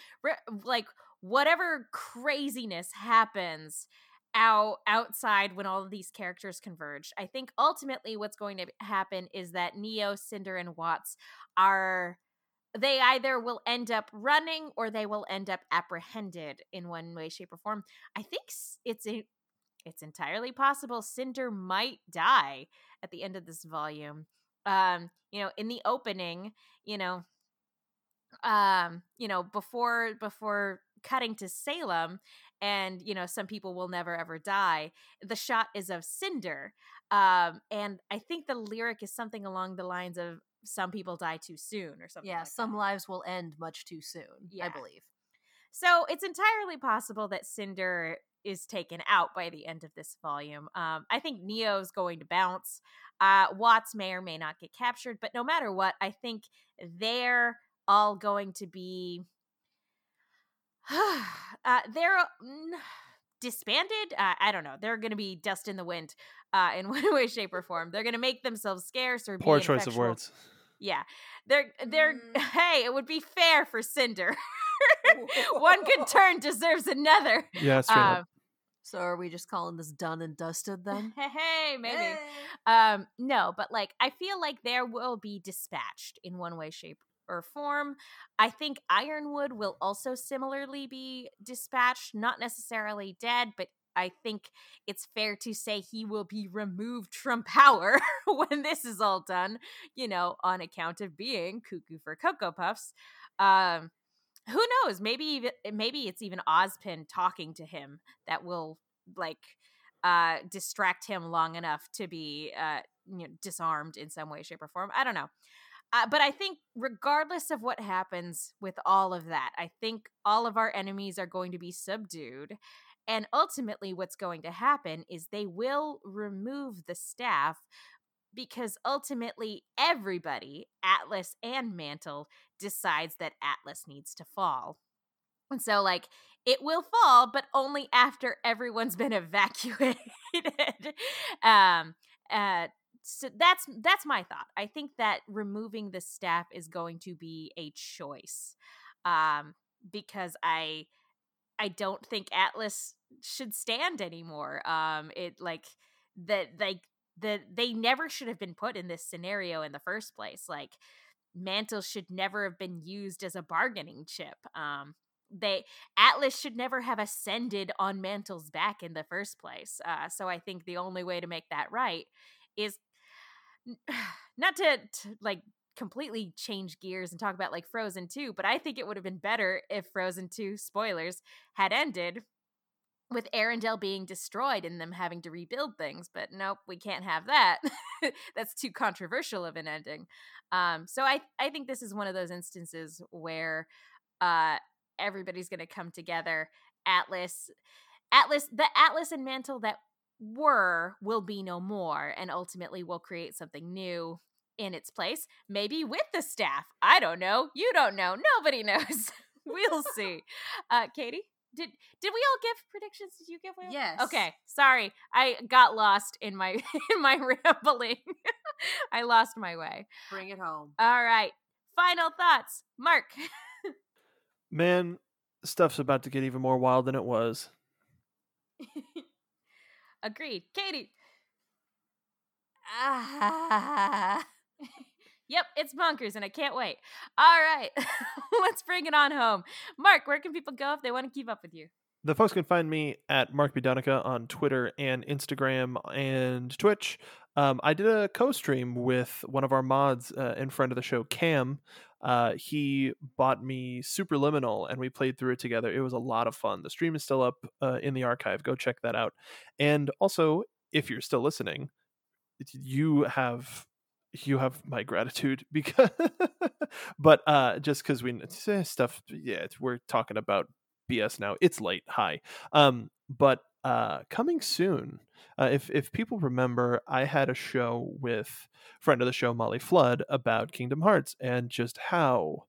like whatever craziness happens out outside when all of these characters converge, I think ultimately what's going to happen is that Neo, Cinder, and Watts are they either will end up running or they will end up apprehended in one way shape or form i think it's it's entirely possible cinder might die at the end of this volume um you know in the opening you know um you know before before cutting to salem and you know some people will never ever die the shot is of cinder um and i think the lyric is something along the lines of some people die too soon or something Yeah, like that. some lives will end much too soon, I believe. So it's entirely possible that Cinder is taken out by the end of this volume. Um, I think Neo's going to bounce. Uh, Watts may or may not get captured, but no matter what, I think they're all going to be. uh, they're mm, disbanded. Uh, I don't know. They're going to be dust in the wind uh, in one way, shape, or form. They're going to make themselves scarce or be Poor choice of words. Yeah, they're they're. Mm. Hey, it would be fair for Cinder. One good turn deserves another. Yeah, straight. Um, So are we just calling this done and dusted then? hey, hey, maybe. Um, no, but like I feel like there will be dispatched in one way, shape, or form. I think Ironwood will also similarly be dispatched, not necessarily dead, but I think it's fair to say he will be removed from power when this is all done, you know, on account of being cuckoo for Cocoa Puffs. Um, who knows? Maybe even maybe it's even Ozpin talking to him that will like uh distract him long enough to be uh you know disarmed in some way shape or form i don't know Uh, but I think, regardless of what happens with all of that, I think all of our enemies are going to be subdued. And ultimately, what's going to happen is they will remove the staff because ultimately, everybody, Atlas and Mantle, decides that Atlas needs to fall. And so, like, it will fall, but only after everyone's been evacuated. um, uh, so that's that's my thought. I think that removing the staff is going to be a choice, um, because I I don't think Atlas should stand anymore. Um, it like that like the they never should have been put in this scenario in the first place. Like Mantle should never have been used as a bargaining chip. Um, they Atlas should never have ascended on Mantle's back in the first place. Uh, so I think the only way to make that right is not to, to like completely change gears and talk about like Frozen 2, but I think it would have been better if Frozen 2 spoilers had ended with Arendelle being destroyed and them having to rebuild things. But nope, we can't have that. That's too controversial of an ending. Um, so I I think this is one of those instances where uh, everybody's going to come together. Atlas, Atlas, the Atlas and Mantle that were will be no more and ultimately will create something new in its place maybe with the staff i don't know you don't know nobody knows we'll see uh katie did did we all give predictions did you give one Yes. okay sorry i got lost in my in my rambling i lost my way Bring it home. all right final thoughts mark Man, stuff's about to get even more wild than it was. Agreed. Katie. Ah. Yep, it's bonkers and I can't wait. All right. Let's bring it on home. Mark, where can people go if they want to keep up with you? The folks can find me at Mark B. Donica on Twitter and Instagram and Twitch. Um, I did a co-stream with one of our mods uh, and friend of the show, Cam. Uh, he bought me Superliminal, and we played through it together. It was a lot of fun. The stream is still up uh, in the archive. Go check that out. And also, if you're still listening, you have you have my gratitude because but uh just because we eh, stuff yeah we're talking about bs now. It's late hi. Um but uh coming soon uh, if if people remember i had a show with friend of the show molly flood about kingdom hearts and just how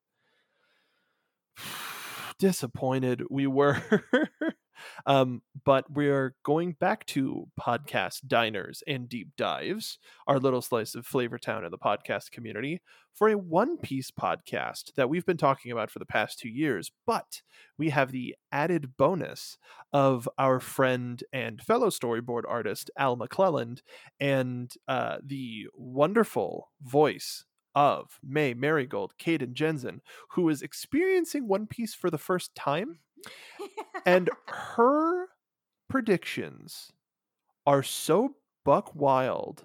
disappointed we were um, but we're going back to podcast diners and deep dives, our little slice of Flavor Town in the podcast community, for a One Piece podcast that we've been talking about for the past two years. But we have the added bonus of our friend and fellow storyboard artist, Al McClelland, and uh, the wonderful voice of May Marigold, Kdin Jenzen, who is experiencing One Piece for the first time and her predictions are so buck wild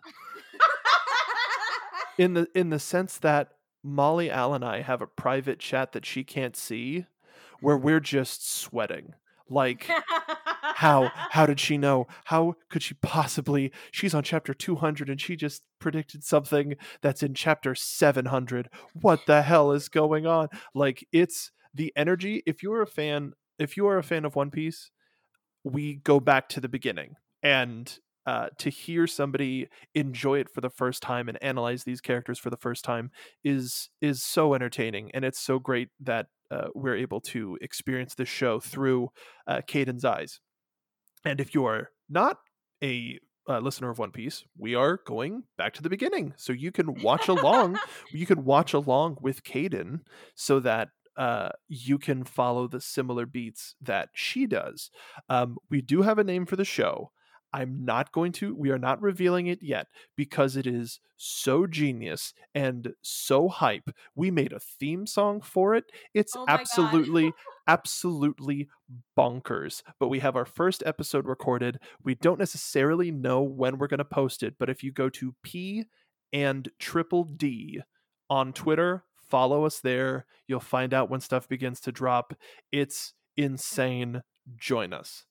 in the in the sense that Molly Al and I have a private chat that she can't see where we're just sweating. Like how how did she know? How could she possibly she's on chapter 200 and she just predicted something that's in chapter 700. What the hell is going on? Like it's the energy if you're a fan if you are a fan of One Piece, we go back to the beginning and uh, to hear somebody enjoy it for the first time and analyze these characters for the first time is is so entertaining and it's so great that uh, we're able to experience this show through uh, Kdin's eyes. And if you are not a uh, listener of One Piece, we are going back to the beginning, so you can watch along. you can watch along with Caden, so that uh, you can follow the similar beats that she does. Um, we do have a name for the show. I'm not going to, we are not revealing it yet because it is so genius and so hype. We made a theme song for it. It's Oh absolutely, absolutely bonkers. But we have our first episode recorded. We don't necessarily know when we're going to post it, but if you go to P and triple D on Twitter, follow us there. You'll find out when stuff begins to drop. It's insane. Join us.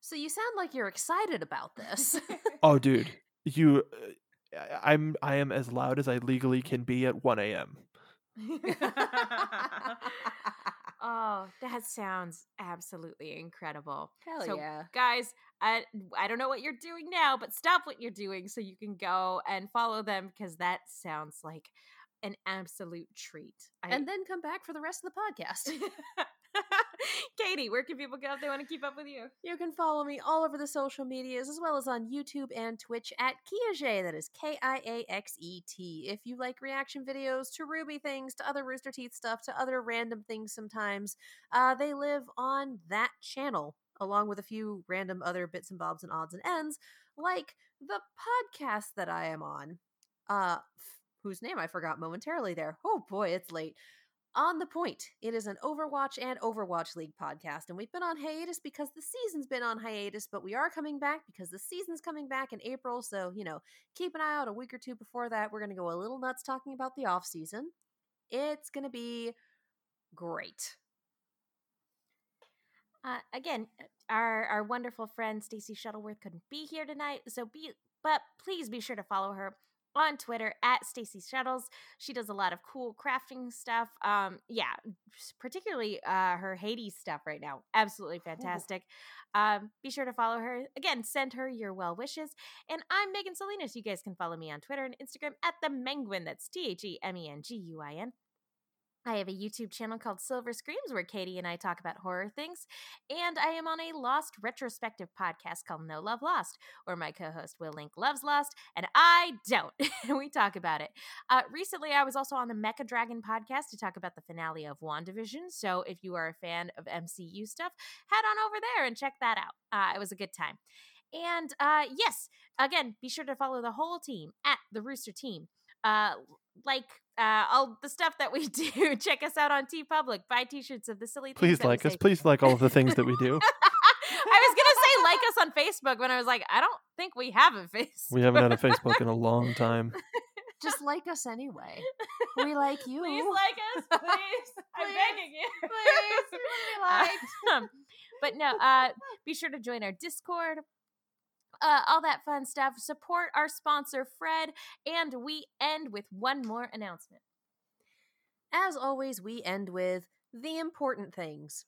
So you sound like you're excited about this. Oh, dude, you. uh, I- I'm I am as loud as I legally can be at 1 a.m. oh, that sounds absolutely incredible. Hell So, yeah. Guys, I I don't know what you're doing now, but stop what you're doing so you can go and follow them because that sounds like an absolute treat. I, And then come back for the rest of the podcast. Katie, where can people go if they want to keep up with you? You can follow me all over the social medias as well as on YouTube and Twitch at Kiaxet. That is K I A X E T. If you like reaction videos to RWBY things, to other Rooster Teeth stuff, to other random things sometimes, uh, they live on that channel along with a few random other bits and bobs and odds and ends, like the podcast that I am on, uh, whose name I forgot momentarily there. Oh boy, it's late. On the Point. It is an Overwatch and Overwatch League podcast, and we've been on hiatus because the season's been on hiatus, but we are coming back because the season's coming back in April. So, you know, keep an eye out a week or two before that. We're going to go a little nuts talking about the off season. It's going to be great. Uh, again, our our wonderful friend Stacey Shuttleworth couldn't be here tonight, so be but please be sure to follow her on Twitter at Stacy Shuttles. She does a lot of cool crafting stuff. Um, yeah, particularly uh, her Hades stuff right now, absolutely fantastic. Um, be sure to follow her. Again, send her your well wishes. And I'm Megan Salinas. You guys can follow me on Twitter and Instagram at the Menguin. That's T H E M E N G U I N. I have a YouTube channel called Silver Screams where Katie and I talk about horror things. And I am on a Lost retrospective podcast called No Love Lost, where my co host Will Link loves Lost and I don't. we talk about it. Uh, recently, I was also on the Mecha Dragon podcast to talk about the finale of WandaVision. So if you are a fan of MCU stuff, head on over there and check that out. Uh, it was a good time. And uh, yes, again, be sure to follow the whole team at the Rooster Team. Uh, like uh, all the stuff that we do. Check us out on TeePublic. Buy T-shirts of the silly. things Please like us. say. Please like all of the things that we do. I was gonna say like us on Facebook when I was like, I don't think we have a Facebook. We haven't had a Facebook in a long time. Just like us anyway. We like you. Please like us, please. I'm Please. begging you. Please, we wanna be liked. Um, but no, uh, be sure to join our Discord. Uh, all that fun stuff. Support our sponsor, Fred. And we end with one more announcement. As always, we end with the important things.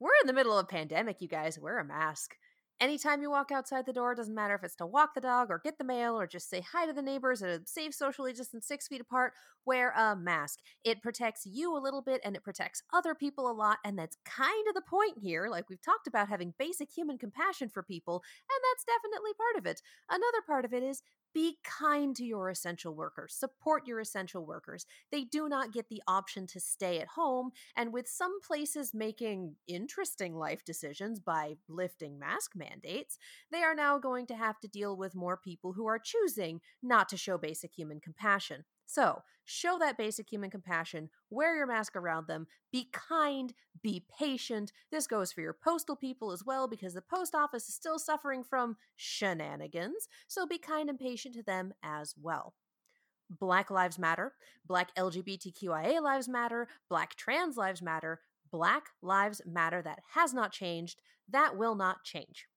We're in the middle of a pandemic, you guys. Wear a mask. Anytime you walk outside the door, doesn't matter if it's to walk the dog or get the mail or just say hi to the neighbors at a safe socially distance six feet apart, wear a mask. It protects you a little bit and it protects other people a lot. And that's kind of the point here. Like we've talked about having basic human compassion for people, and that's definitely part of it. Another part of it is be kind to your essential workers, support your essential workers. They do not get the option to stay at home, and with some places making interesting life decisions by lifting mask mandates, they are now going to have to deal with more people who are choosing not to show basic human compassion. So, show that basic human compassion, wear your mask around them, be kind, be patient. This goes for your postal people as well because the post office is still suffering from shenanigans, so be kind and patient to them as well. Black Lives Matter, Black LGBTQIA Lives Matter, Black Trans Lives Matter, Black Lives Matter that has not changed, that will not change.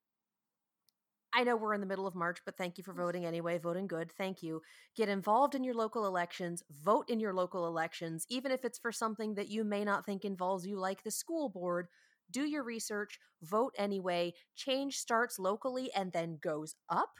I know we're in the middle of March, but thank you for voting anyway. Voting good. Thank you. Get involved in your local elections. Vote in your local elections, even if it's for something that you may not think involves you, like the school board. Do your research, vote anyway. Change starts locally and then goes up.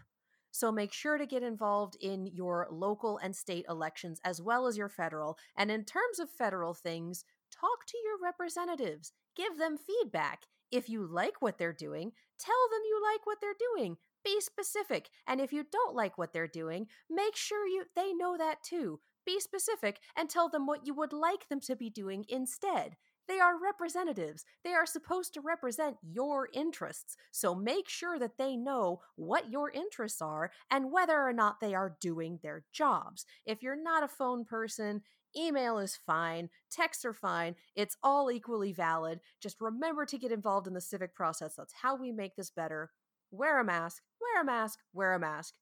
So make sure to get involved in your local and state elections as well as your federal. And in terms of federal things, talk to your representatives, give them feedback. If you like what they're doing, tell them you like what they're doing. Be specific. And if you don't like what they're doing, make sure you they know that too. Be specific and tell them what you would like them to be doing instead. They are representatives. They are supposed to represent your interests. So make sure that they know what your interests are and whether or not they are doing their jobs. If you're not a phone person, email is fine, texts are fine. It's all equally valid. Just remember to get involved in the civic process. That's how we make this better. Wear a mask, wear a mask, wear a mask.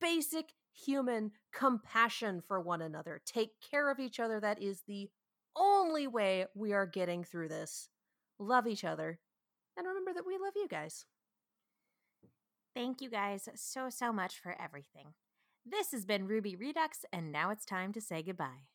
Basic human compassion for one another. Take care of each other. That is the only way we are getting through this. Love each other. And remember that we love you guys. Thank you guys so, so much for everything. This has been RWBY Redux, and now it's time to say goodbye.